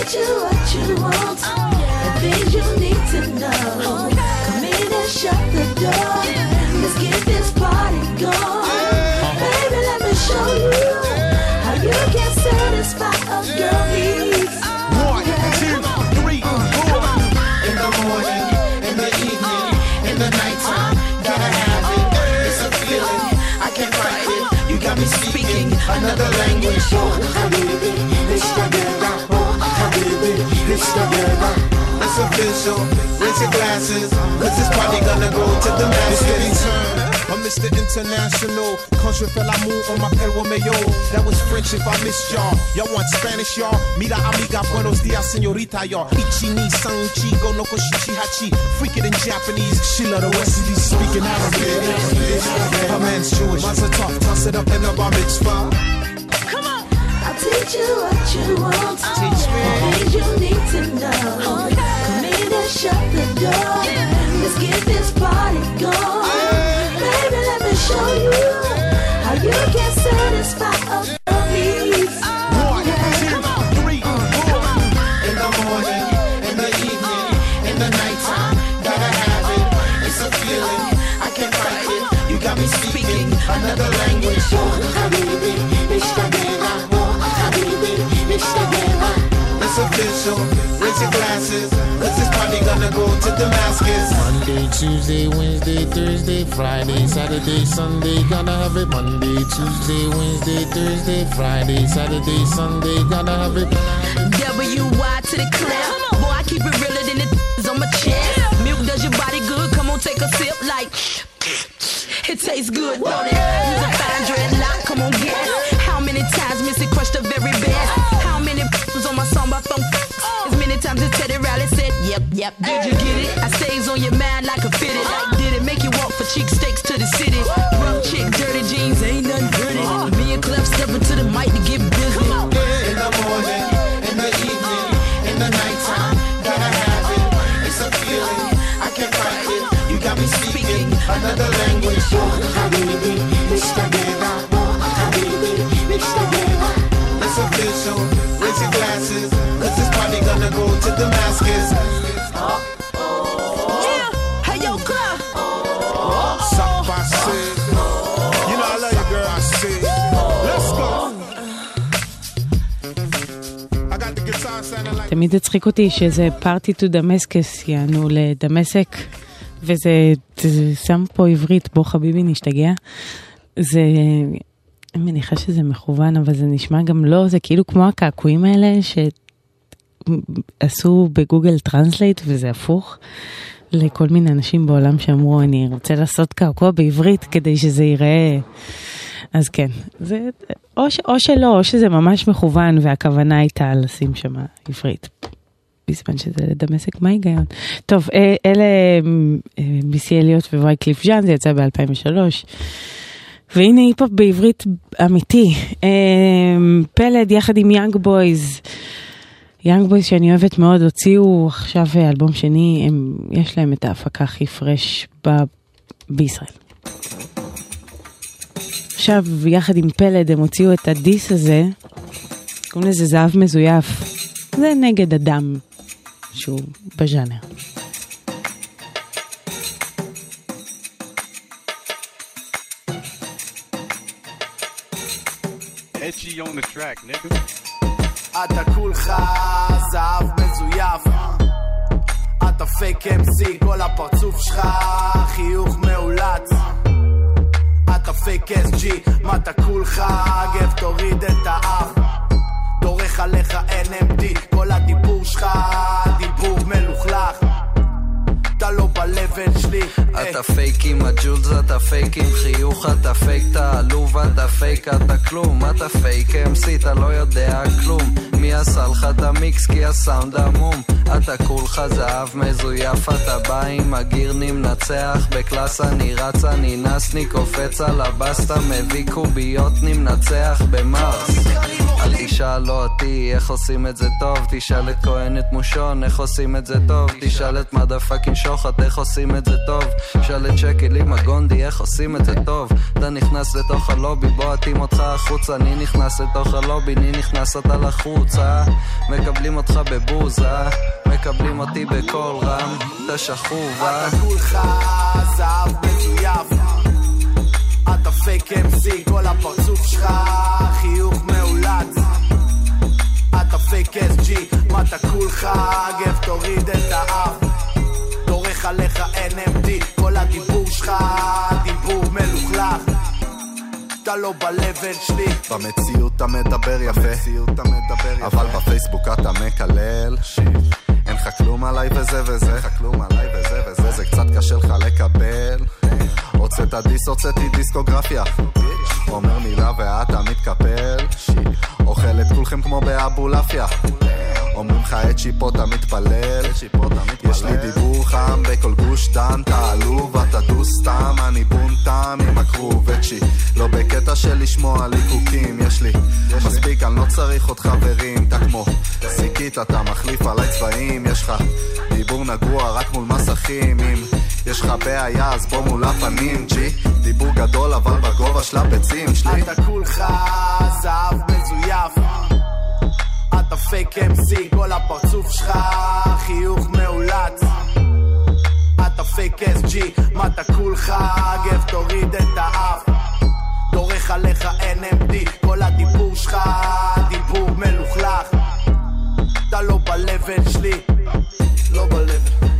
I'll you what you want and things you need to know. Come in and shut the door. Let's get this party going. Baby, let me show you how you can satisfy a girl needs. One, two, three, four. In the morning, in the evening, in the nighttime, gotta have it. It's a feeling, I can't fight it. You got me speaking another language. Oh, it's the. It's official, raise your glasses, cause this party gonna go to the masses. I'm Mr. International, contre l'amour on m'appelle Romeo. That was French if I missed y'all. Y'all want Spanish, y'all? Mira amiga, buenos dias, señorita, y'all. Ichi ni san chigo no koshichi hachi. Freak it in Japanese, she love the West Indies speaking Arabic. Her man's Jewish, Mazel tov, toss it up in the bar mitzvah teach you what you want. Teach me. Things you need to know. Okay. Come in and shut the door. Yeah. Let's get this party going. Yeah. Baby, let me show you how you can satisfy all your needs. One, two, three, four. In the morning, in the evening, in the nighttime, gotta have it. It's a feeling, I can't fight it. You got me speaking another language. Oh, I mean, official. Raise your glasses, gonna go to Damascus. Monday, Tuesday, Wednesday, Thursday, Friday, Saturday, Sunday, gonna have it. Monday, Tuesday, Wednesday, Thursday, Friday, Saturday, Sunday, gonna have it. W-Y to the clip. Boy, I keep it realer than the th- on my chest. Milk does your body good, come on, take a sip like... It tastes good, don't it? As many times as Teddy Riley said, yep, yep. Did you get it? I stays on your mind like a fitted. Did it make you walk for cheek steaks to the city? Rough chick, dirty jeans, ain't nothing dirty. Uh. Me and Clef stepping to the mic to get busy. In the morning, in the evening, in the nighttime, gotta have it. It's a feeling, I can't fight it. You got me speaking another language. Habibi, Damascus. Yeah, hey yo, Clef. Suck by Sid. You know I love you, girl. Sid. Let's go. I got the guitar sounding like. תמיד הצחיק אותי שזה Party to Damascus, יענו לדמשק, וזה זה שם פה עברית, בוא חביבי נשתגע. זה, אני מניחה שזה מכוון, אבל זה נשמע גם לא, זה כאילו כמו הקעקועים האלה שעשו בגוגל טרנסלייט וזה הפוך. לכל מיני אנשים בעולם שאמרו, אני רוצה לעשות קעקוע בעברית כדי שזה ייראה... אז כן, זה או, ש, או שלא, או שזה ממש מכוון והכוונה הייתה לשים שם עברית. בזמן שזה לדמשק, מה ההיגיון? טוב, אה, אלה אה, מיסי אליוט ווייקליף ז'אן, זה יצא ב-2003. והנה היפ-הופ בעברית אמיתי. אה, פלד יחד עם יאנג בויז. Young Boys שאני אוהבת מאוד, הוציאו עכשיו אה, אלבום שני, הם, יש להם את ההפקה הכי fresh ב, בישראל. עכשיו, יחד עם פלד, הם הוציאו את ה diss הזה, קוראים לזה זהב מזויף. זה נגד אדם שהוא בז'אנר. On the track, nigga. אתה כולך זהב מזויף. אתה fake MC, כל הפרצוף שלך חיוך מאולץ. אתה fake ass G, מה אתה כולך גב תוריד את האף. דורך עליך NMD, כל הדיבור שלך דיבור מלוכלך. אתה לא ב-level שלי אתה פייק עם ה jewels, אתה פייק עם חיוך, אתה פייק אתה עלוב, אתה פייק אתה כלום, אתה פייק אמסי, אתה לא יודע כלום. מי עשה לך את המיקס כי הסאונד עמום? אתה כולך זהב מזויף, אתה בא עם הגירני מנצח, בקלאס אני רץ, אני נס, אני קופץ על הבסטה, מביא קוביות, אני מנצח במרס. אל תשאל אותי איך עושים את זה טוב, תשאל את כהן את מושון איך עושים את זה טוב, תשאל את מדה פאקינג שוחט איך עושים את זה טוב, תשאל את שקלי מגונדי איך עושים את זה טוב, אתה נכנס לתוך הלובי בוא אתאים אותך החוצה, אני נכנס לתוך הלובי, אני נכנס אתה לחוץ, אה? מקבלים אותך בבוז, אה? מקבלים אותי בקול רם, אתה שכוב, אה? אתה כולך זהב מזויף. אתה fake MC, כל הפרצוף שלך חיוך מאולץ. אתה fake ass G, מה אתה כולך גב תוריד את האף דורך עליך NMD, כל הדיבור שלך דיבור מלוכלך אתה לא ב-level שלי במציאות אתה מדבר יפה, אבל בפייסבוק אתה מקלל. אין לך כלום עליי וזה וזה, אין לך כלום עליי וזה וזה, זה קצת קשה לך לקבל. הוצאת דיס, הוצאתי דיסקוגרפיה. אומר מילה ואתה מתקפל. אוכל את כולכם כמו באבולעפיה. אומרים לך את שיפו אתה מתפלל. יש לי דיבור חם בכל גוש דן, אתה עלוב, אתה דו סתם, אני בונטם עם הכרוב אצ'י. לא בקטע של לשמוע ליקוקים, יש לי מספיק, אני לא צריך עוד חברים, אתה כמו זיקית, אתה מחליף עליי צבעים, יש לך דיבור נגוע רק מול מסכים, אם יש לך בעיה אז בוא מול הפנים, ג'י. דיבור גדול אבל בגובה של הביצים שלי. אתה כולך זהב מזויף אתה fake MC, כל הפרצוף שלך חיוך מאולץ. אתה fake ass G, מה אתה כולך גב תוריד את האף? דורך עליך NMD, כל הדיבור שלך דיבור מלוכלך. אתה לא ב-level שלי, לא ב-level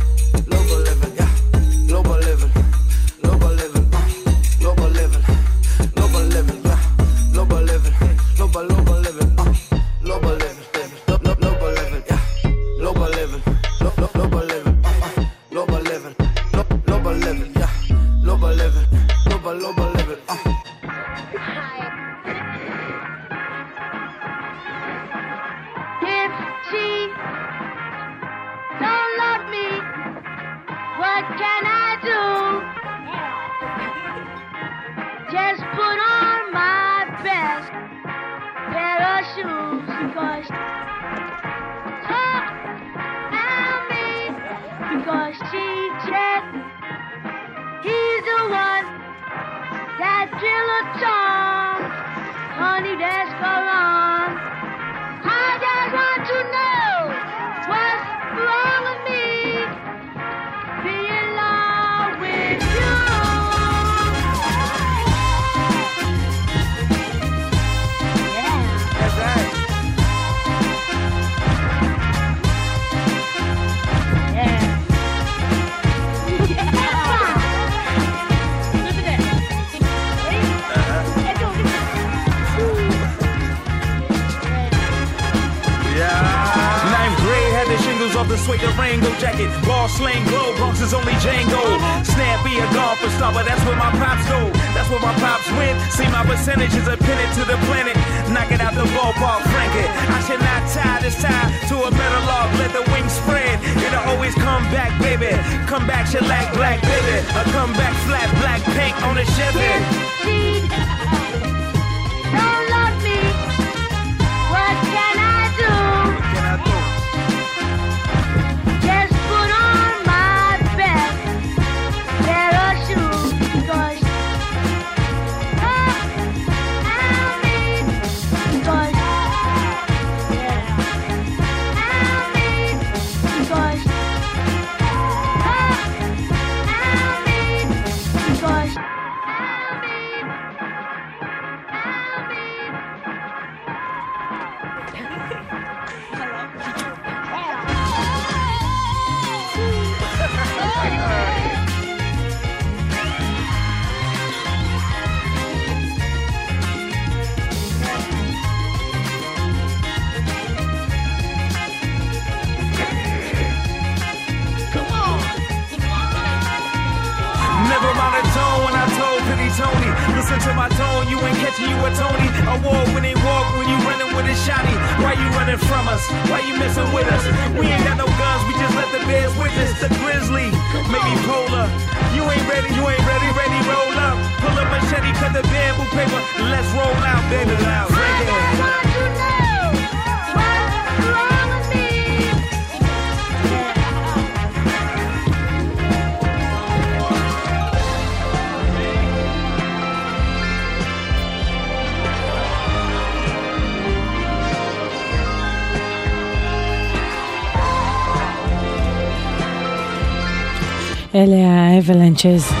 האבלנצ'ז.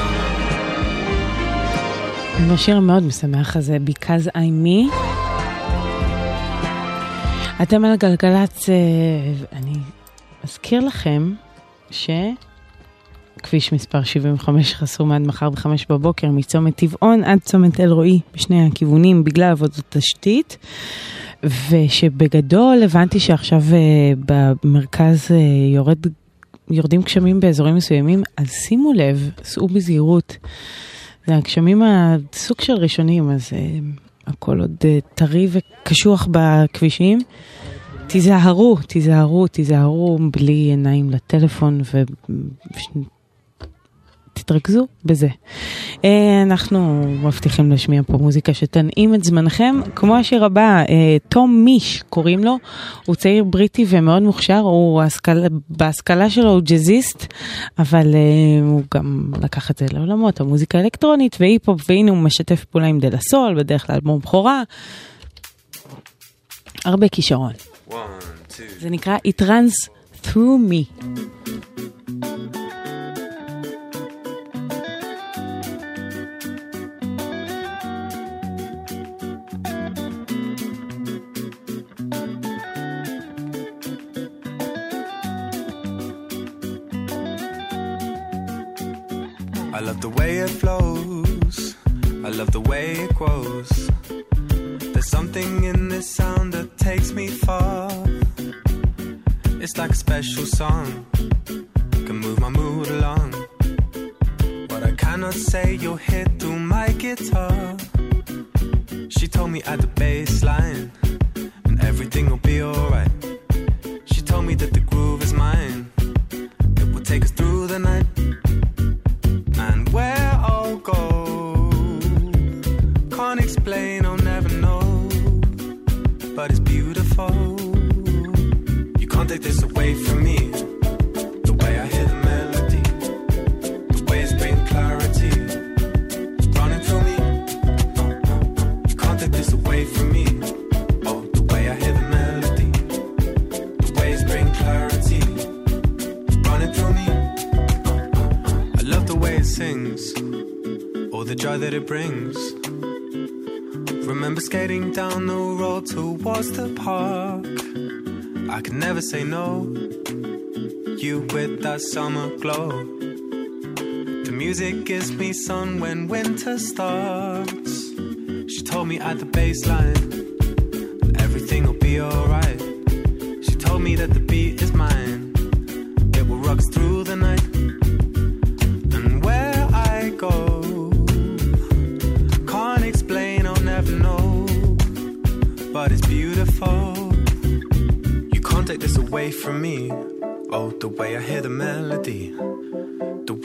עם השיר המאוד משמח הזה, Because I'm me. אתם על גלגלצ, אה, אני אזכיר לכם שכביש מספר 75 חסום עד מחר בחמש בבוקר מצומת טבעון עד צומת אלרועי בשני הכיוונים בגלל עבודות תשתית. ושבגדול הבנתי שעכשיו אה, במרכז אה, יורד, יורדים גשמים באזורים מסוימים, אז שימו לב, סעו בזהירות. זה הגשמים הסוג של ראשונים, אז אה, הכל עוד אה, טרי וקשוח בכבישים. תיזהרו, תיזהרו, תיזהרו בלי עיניים לטלפון ותתרכזו בזה. אה, אנחנו מבטיחים להשמיע פה מוזיקה שתנעים את זמנכם, כמו השיר הבא, אה, תום מיש קוראים לו, הוא צעיר בריטי ומאוד מוכשר, הוא השכלה, בהשכלה שלו הוא ג'אזיסט, אבל אה, הוא גם לקח את זה לעולמות, המוזיקה האלקטרונית והיפ-הופ, והנה הוא משתף פעולה עם דלה סול, בדרך כלל אלבום בכורה. הרבה כישרון. זה נקרא It runs through me. Love the way it flows. I love the way it grows. There's something in this sound that takes me far. It's like a special song. Can move my mood along. What I cannot say, you'll hit through my guitar. She told me at the bass line, and everything will be alright. She told me that the groove is mine. It will take us through the night where I'll go. Can't explain, I'll never know. But it's beautiful. You can't take this away from me Remember skating down the road towards the park. I could never say no. You with that summer glow. The music gives me sun when winter starts. She told me at the baseline.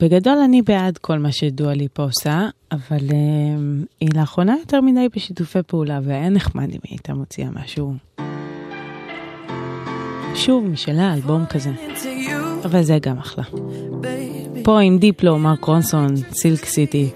בגדול אני בעד כל מה שדואלי פה עושה, אבל אמ, היא לאחרונה יותר מדי בשיתופי פעולה, והיה נחמד אם היא הייתה מוציאה משהו. שוב, משלה, אלבום כזה. אבל זה גם אחלה. פה עם דיפלו, מרק רונסון, סילק סיטי.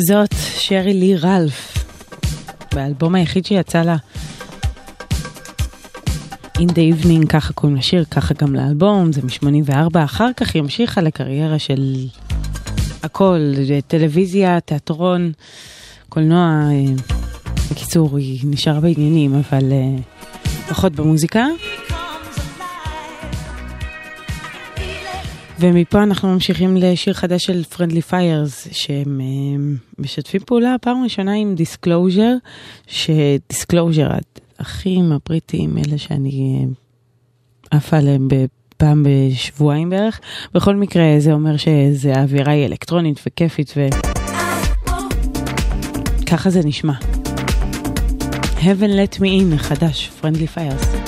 זאת שרי לי רלף, באלבום היחיד שיצא לה. In the Evening, ככה קוראים לשיר, ככה גם לאלבום, זה מ-84, אחר כך היא המשיכה לקריירה של הכל, טלוויזיה, תיאטרון, קולנוע, אה, בקיצור, היא נשארה בעניינים, אבל אה, פחות במוזיקה. ומפה אנחנו ממשיכים לשיר חדש של Friendly Fires, שהם אה, משתפים פעולה פעם ראשונה עם Disclosure, ש Disclosure, האחים הבריטים, אלה שאני אה, עפה עליהם פעם בשבועיים בערך. בכל מקרה, זה אומר שזה האווירה היא אלקטרונית וכיפית, וככה זה נשמע. Heaven Let Me In, חדש, Friendly Fires.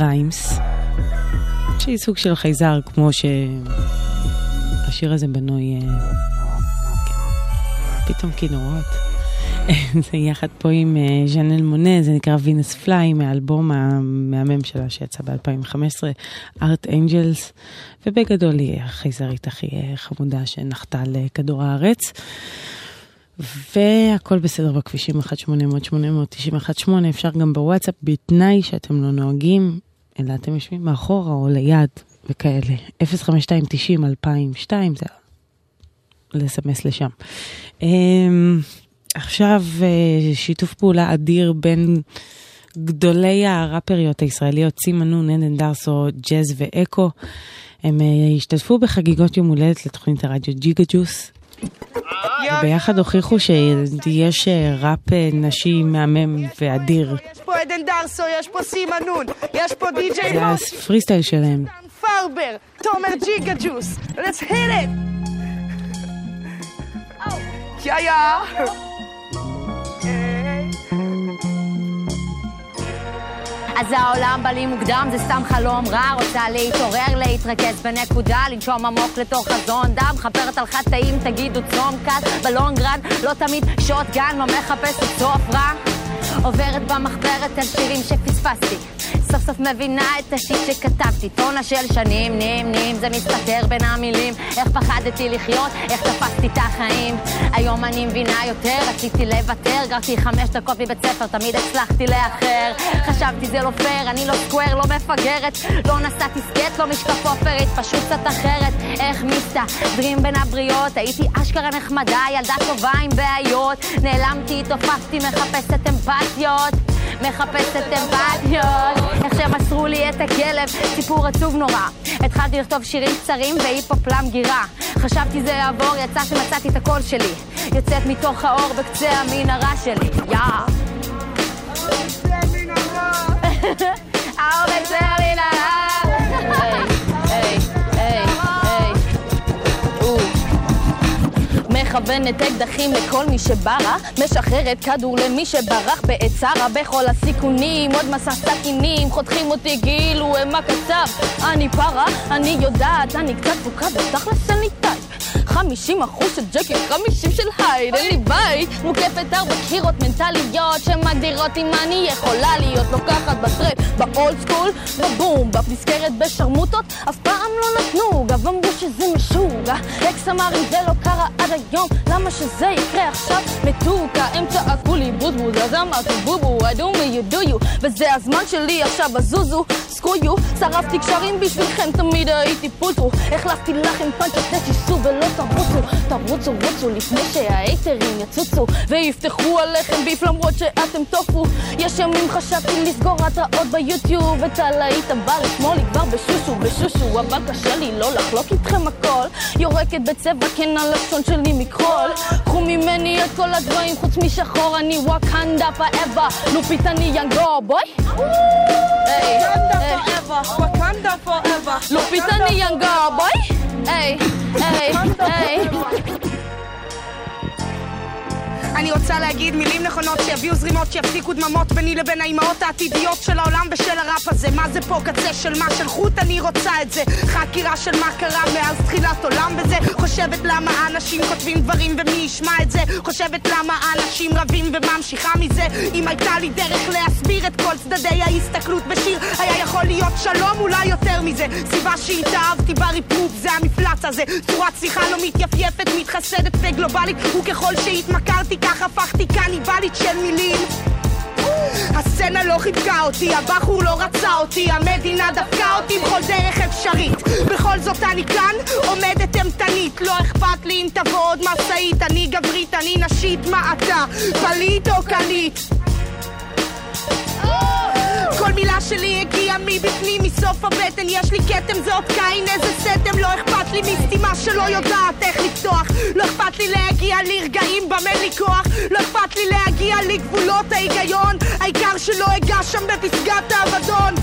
Grimes, שהיא סוג של חייזר, כמו שהשיר הזה בנוי, אה, כן, פתאום כינורות. זה יחד פה עם אה, Janelle Monáe, זה נקרא Venus Fly, מהאלבום המהמם שלה שיצא ב-2015, Art Angels, ובגדול היא החייזרית הכי אה, חמודה שנחתה על אה, כדור הארץ. והכל בסדר בכבישים 1-800-891-8, אפשר גם בוואטסאפ, בתנאי שאתם לא נוהגים, אלא אתם יושבים מאחורה או ליד וכאלה. 052-90-2002, זה לסמס לשם. אמ, עכשיו אה, שיתוף פעולה אדיר בין גדולי הראפריות הישראליות, סימה נון, עדן דרסו, ג'אז ואקו. הם אה, השתתפו בחגיגות יום הולדת לתוכנית הרדיו ג'יגה ג'וס. וביחד הוכיחו שיש ראפ אה, נשי מהמם ואדיר. יש פה עדן דרסו, יש פה סימה נון, יש פה די.ג'יי זה מוס, הפרי סטייל שלהם. פרבר, תומר ג'יגה ג'וס, let's hit it! יא יא! אז העולם בא לי מוקדם, זה סתם חלום רע, רוצה להתעורר, להתרכז בנקודה, לנשום עמוק לתוך חזון דם, חפרת על חטאים, תגידו צום קל, בלונגרן, לא תמיד שוטגן, לא מחפשת סוף רע. עוברת במחברת על שירים שפספסתי, סוף סוף מבינה את השיט שכתבתי, טונה של שנים, נים, נים, זה מסתתר בין המילים, איך פחדתי לחיות, איך תפסתי את החיים. היום אני מבינה יותר, רציתי לוותר, גרתי חמש דקות מבית ספר, תמיד הצלחתי לאחר. חשבתי זה לא פייר, אני לא סקוואר, לא מפגרת, לא נסעתי סקט, לא משקף אופרית, פשוט קצת אחרת. איך מסתדרים בין הבריות, הייתי אשכרה נחמדה, ילדה טובה עם בעיות. נעלמתי, תופפתי, מחפשת אמפתיות. מחפשת אמפתיות, איך שמסרו לי את הכלב, סיפור עצוב נורא. התחלתי לכתוב שירים קצרים והיפ-הופ למגירה. חשבתי זה יעבור, יצא שמצאתי את הקול שלי. יוצאת מתוך האור בקצה המנהרה שלי, יא. האור בקצה המנהרה. מכוונת אקדחים לכל מי שברה, משחררת כדור למי שברח בעת צרה בכל הסיכונים, עוד מסע סכינים, חותכים אותי כאילו הם הקצב. אני פרה, אני יודעת, אני קצת תפוקה בתכלס אני טייפ. 50 אחוז של ג'קי, 50 של הייד, אין לי בית. מוקפת ארבע קהירות מנטליות שמגדירות אם אני יכולה להיות לוקחת בטרפ, באולד סקול, בבום, בפסקרת בשרמוטות, אף פעם לא נתנו, גם אמרו שזה משוגע. אקס אמר אם זה לא קרה עד היום, למה שזה יקרה עכשיו? מתוקה, הם צעקו לי בוזבוז, אז אמרתי בובו, I do me you do you, וזה הזמן שלי עכשיו, אז זוזו, סקו יו, שרפתי קשרים בשבילכם, תמיד הייתי פוטרו, החלפתי לכם פאנצ'ות, תשיסו ולא תרוצו, תרוצו, רוצו, לפני שההייטרים יצוצו, ויפתחו עליכם ביף למרות שאתם טופו. יש ימים חשבתי לסגור התראות ביוטיוב, את הלהיט הבא לשמאל לי כבר בשושו, בשושו, אבל קשה לי לא לחלוק איתכם הכל. יורקת בצבע כן הלשון שלי מכחול. קחו ממני את כל הדברים חוץ משחור, אני וואקנדה פאבה, לופית אני יאנגו בוי. וואקנדה פוראבר. לופית אני יאנגו בוי. היי, היי, היי. אני רוצה להגיד מילים נכונות שיביאו זרימות שיפסיקו דממות ביני לבין האימהות העתידיות של העולם ושל הראפ הזה. מה זה פה קצה של מה? של חוט? אני רוצה את זה. חקירה של מה קרה מאז תחילת עולם בזה. חושבת למה אנשים כותבים דברים ומי ישמע את זה? חושבת למה אנשים רבים וממשיכה מזה? אם הייתה לי דרך להסביר את כל צדדי ההסתכלות בשיר היה יכול להיות שלום אולי יותר מזה. סיבה שהתאהבתי בריפרוף זה המפלץ הזה. צורת שיחה לא מתייפייפת מתחסדת וגלובלית וככל שהתמכרתי כך הפכתי קניבלית של מילים הסצנה לא חיבקה אותי, הבחור לא רצה אותי, המדינה דפקה אותי בכל דרך אפשרית. בכל זאת אני כאן, עומדת אימתנית, לא אכפת לי אם תבוא עוד משאית, אני גברית, אני נשית, מה אתה? פליט או קליט? כל מילה שלי הגיעה מבפנים, מסוף הבטן יש לי כתם, זה עוד קין, איזה סתם לא אכפת לי מסתימה שלא יודעת איך לפתוח. לא אכפת לי להגיע לרגעים במה לי כוח. לא אכפת לי להגיע לגבולות ההיגיון. העיקר שלא אגע שם בפסגת האבדון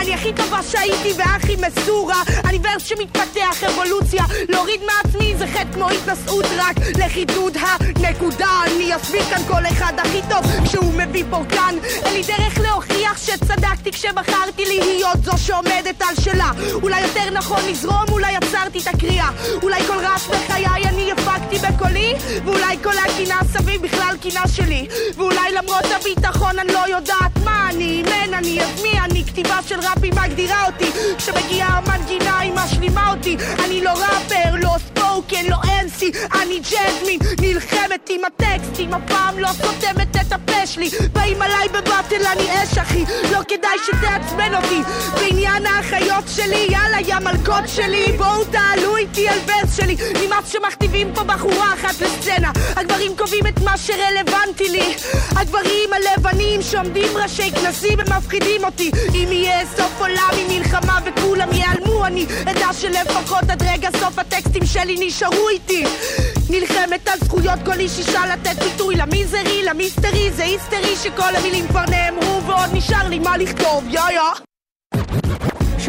אני הכי טובה שהייתי והכי מסורה. אני ורס שמתפתח אבולוציה. להוריד מעצמי זה חטא כמו התנשאות רק לחידוד הנקודה. אני אסביר כאן כל אחד הכי טוב כשהוא מביא פורקן אין לי דרך להוכיח שצדקתי כשבחרתי להיות זו שעומדת על שלה. אולי יותר נכון לזרום, אולי עצרתי את הקריאה. אולי כל רעש בחיי אני הפקתי בקולי ואולי כל הקינה סביב בכלל קינה שלי. ואולי למרות הביטחון אני לא יודעת מה אני מן אני אז מי אני כתיבה של ראפי מגדירה אותי כשמגיעה המנגינה היא משלימה אותי. אני לא ראפר, לא ספוקן, לא אנסי אני ג'זמין. נלחמת עם הטקסטים הפעם לא סותמת את הפה שלי. באים עליי בבטל אני אש אחי. לא כדאי שתעצבן אותי. בעניין האחיות שלי יאללה יא מלכות שלי בואו תעלו איתי על ורס שלי. נמאס שמכתיבים פה בחורה אחת לסצנה. הגברים קובעים את מה שרלוונטי לי. הגברים הלבנים שעומדים ראשי כנסים הם מפחידים אותי. אם יהיה סוף עולם עם מלחמה וכולם ייעלמו. אני אדע שלפחות עד רגע סוף הטקסטים שלי נשארו איתי. נלחמת על זכויות כל איש אישה לתת ביטוי למיזרי, למיסטרי. זה היסטרי שכל המילים כבר נאמרו ועוד נשאר לי מה לכתוב. יא יא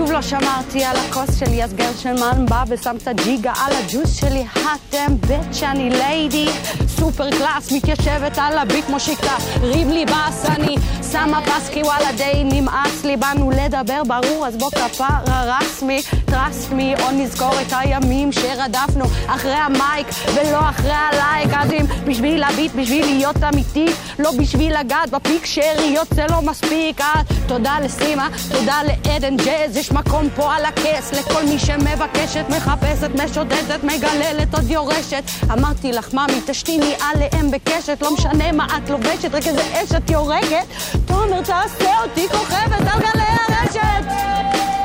שוב לא שמרתי על הכוס שלי, אז גרשנמן בא ושם את הג'יגה על הג'וס שלי. אתם בית שאני ליידי, סופר קלאס, מתיישבת על הביט כמו שיקה, ריב לי בס, אני שמה פס כי וואלה די נמאס לי, באנו לדבר ברור, אז בוא כפרה רסמי, trust me, או נזכור את הימים שרדפנו אחרי המייק ולא אחרי הלייק, אז אם בשביל הביט, בשביל להיות אמיתי, לא בשביל לגעת בפיק שאריות זה לא מספיק, אז תודה לסימה, תודה לעדן ג'אז, יש מקום פה על הכס לכל מי שמבקשת, מחפשת, משודדת, מגללת, עוד יורשת. אמרתי לך, ממי, תשתיני עליהם בקשת, לא משנה מה את לובשת, רק איזה אש את יורקת. תומר, תעשה אותי כוכבת על גלי הרשת!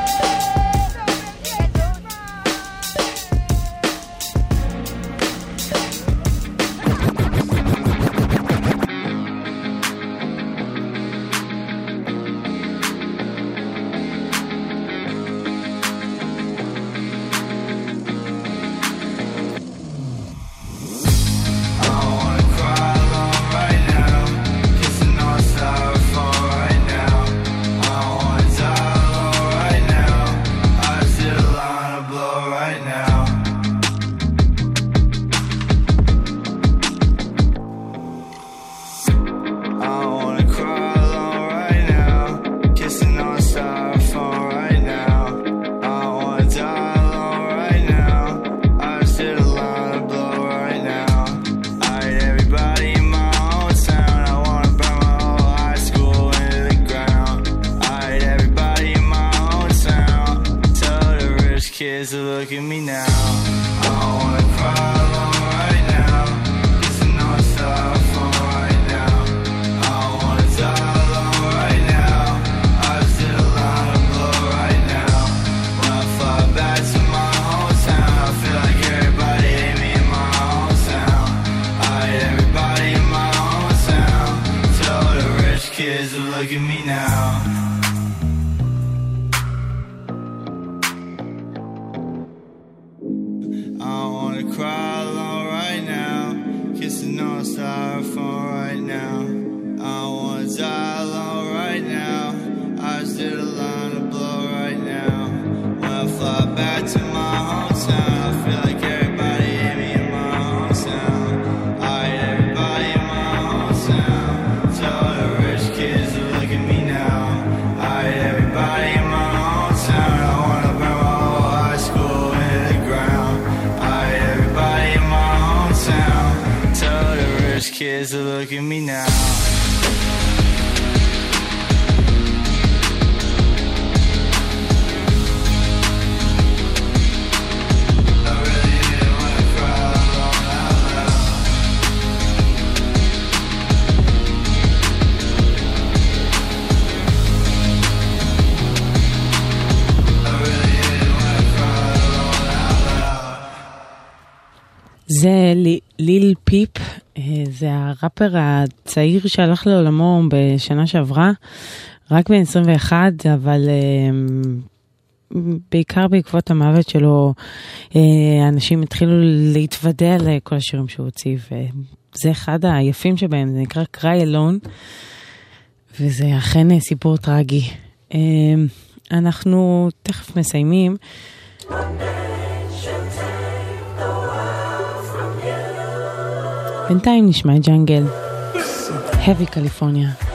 הראפר הצעיר שהלך לעולמו בשנה שעברה, רק בן 21, אבל אה, בעיקר בעקבות המוות שלו, אה, אנשים התחילו להתוודע לכל השירים שהוא הוציא, וזה אחד היפים שבהם, זה נקרא Cry Alone, וזה אכן סיפור טרגי. אה, אנחנו תכף מסיימים. בינתיים נשמע את ג'אנגל. heavy קליפורניה.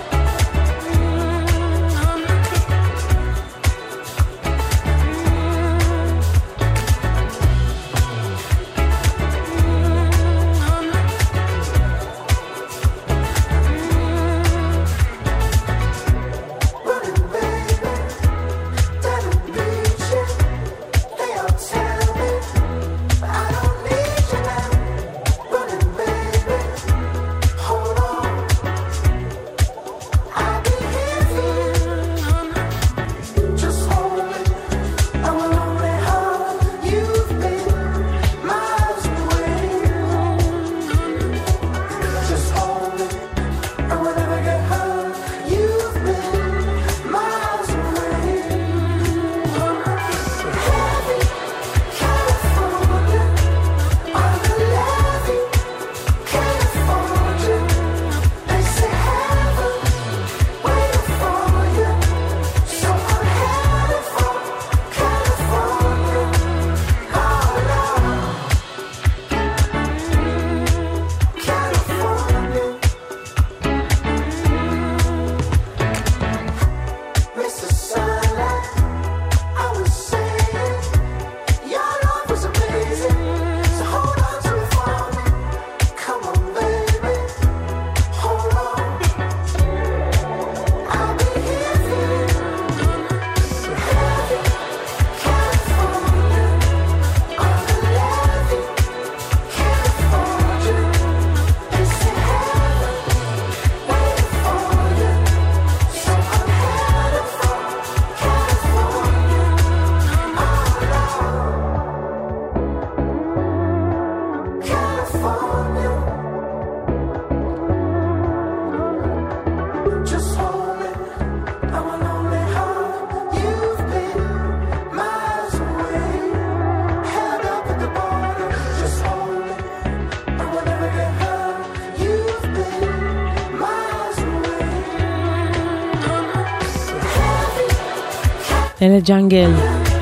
אלה Jungle,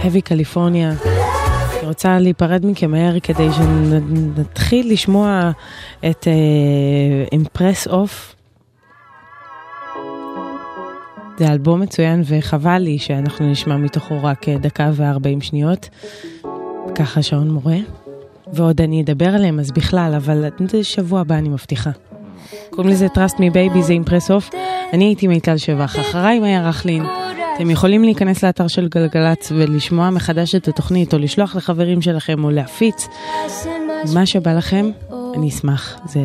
Heavy California. אני רוצה להיפרד מכם מהר כדי שנתחיל לשמוע את Empress Of. זה אלבום מצוין וחבל לי שאנחנו נשמע מתוכו רק אה, דקה וארבעים שניות. ככה שעון מורה. ועוד אני אדבר עליהם אז בכלל, אבל זה שבוע הבא אני מבטיחה. קוראים לזה Trust Me Baby, זה Empress Of. אני הייתי מיטל שבח, אחריי מאיה רכלין. אתם יכולים להיכנס לאתר של גלגלצ ולשמוע מחדש את התוכנית, או לשלוח לחברים שלכם, או להפיץ. מה שבא לכם, אני אשמח, זה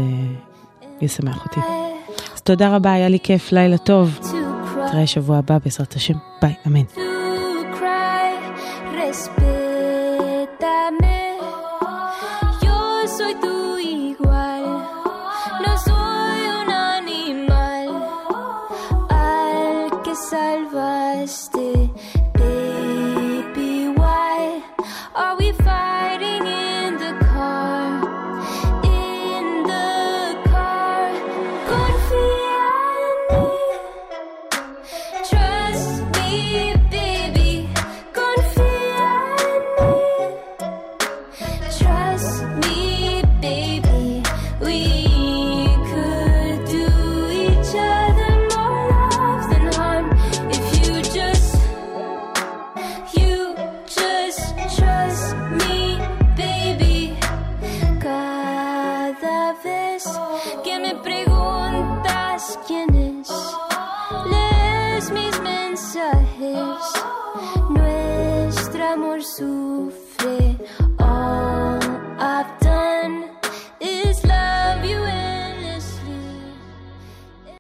ישמח אותי. אז תודה רבה, היה לי כיף, לילה טוב. נתראה שבוע הבא בעזרת השם, ביי, אמן.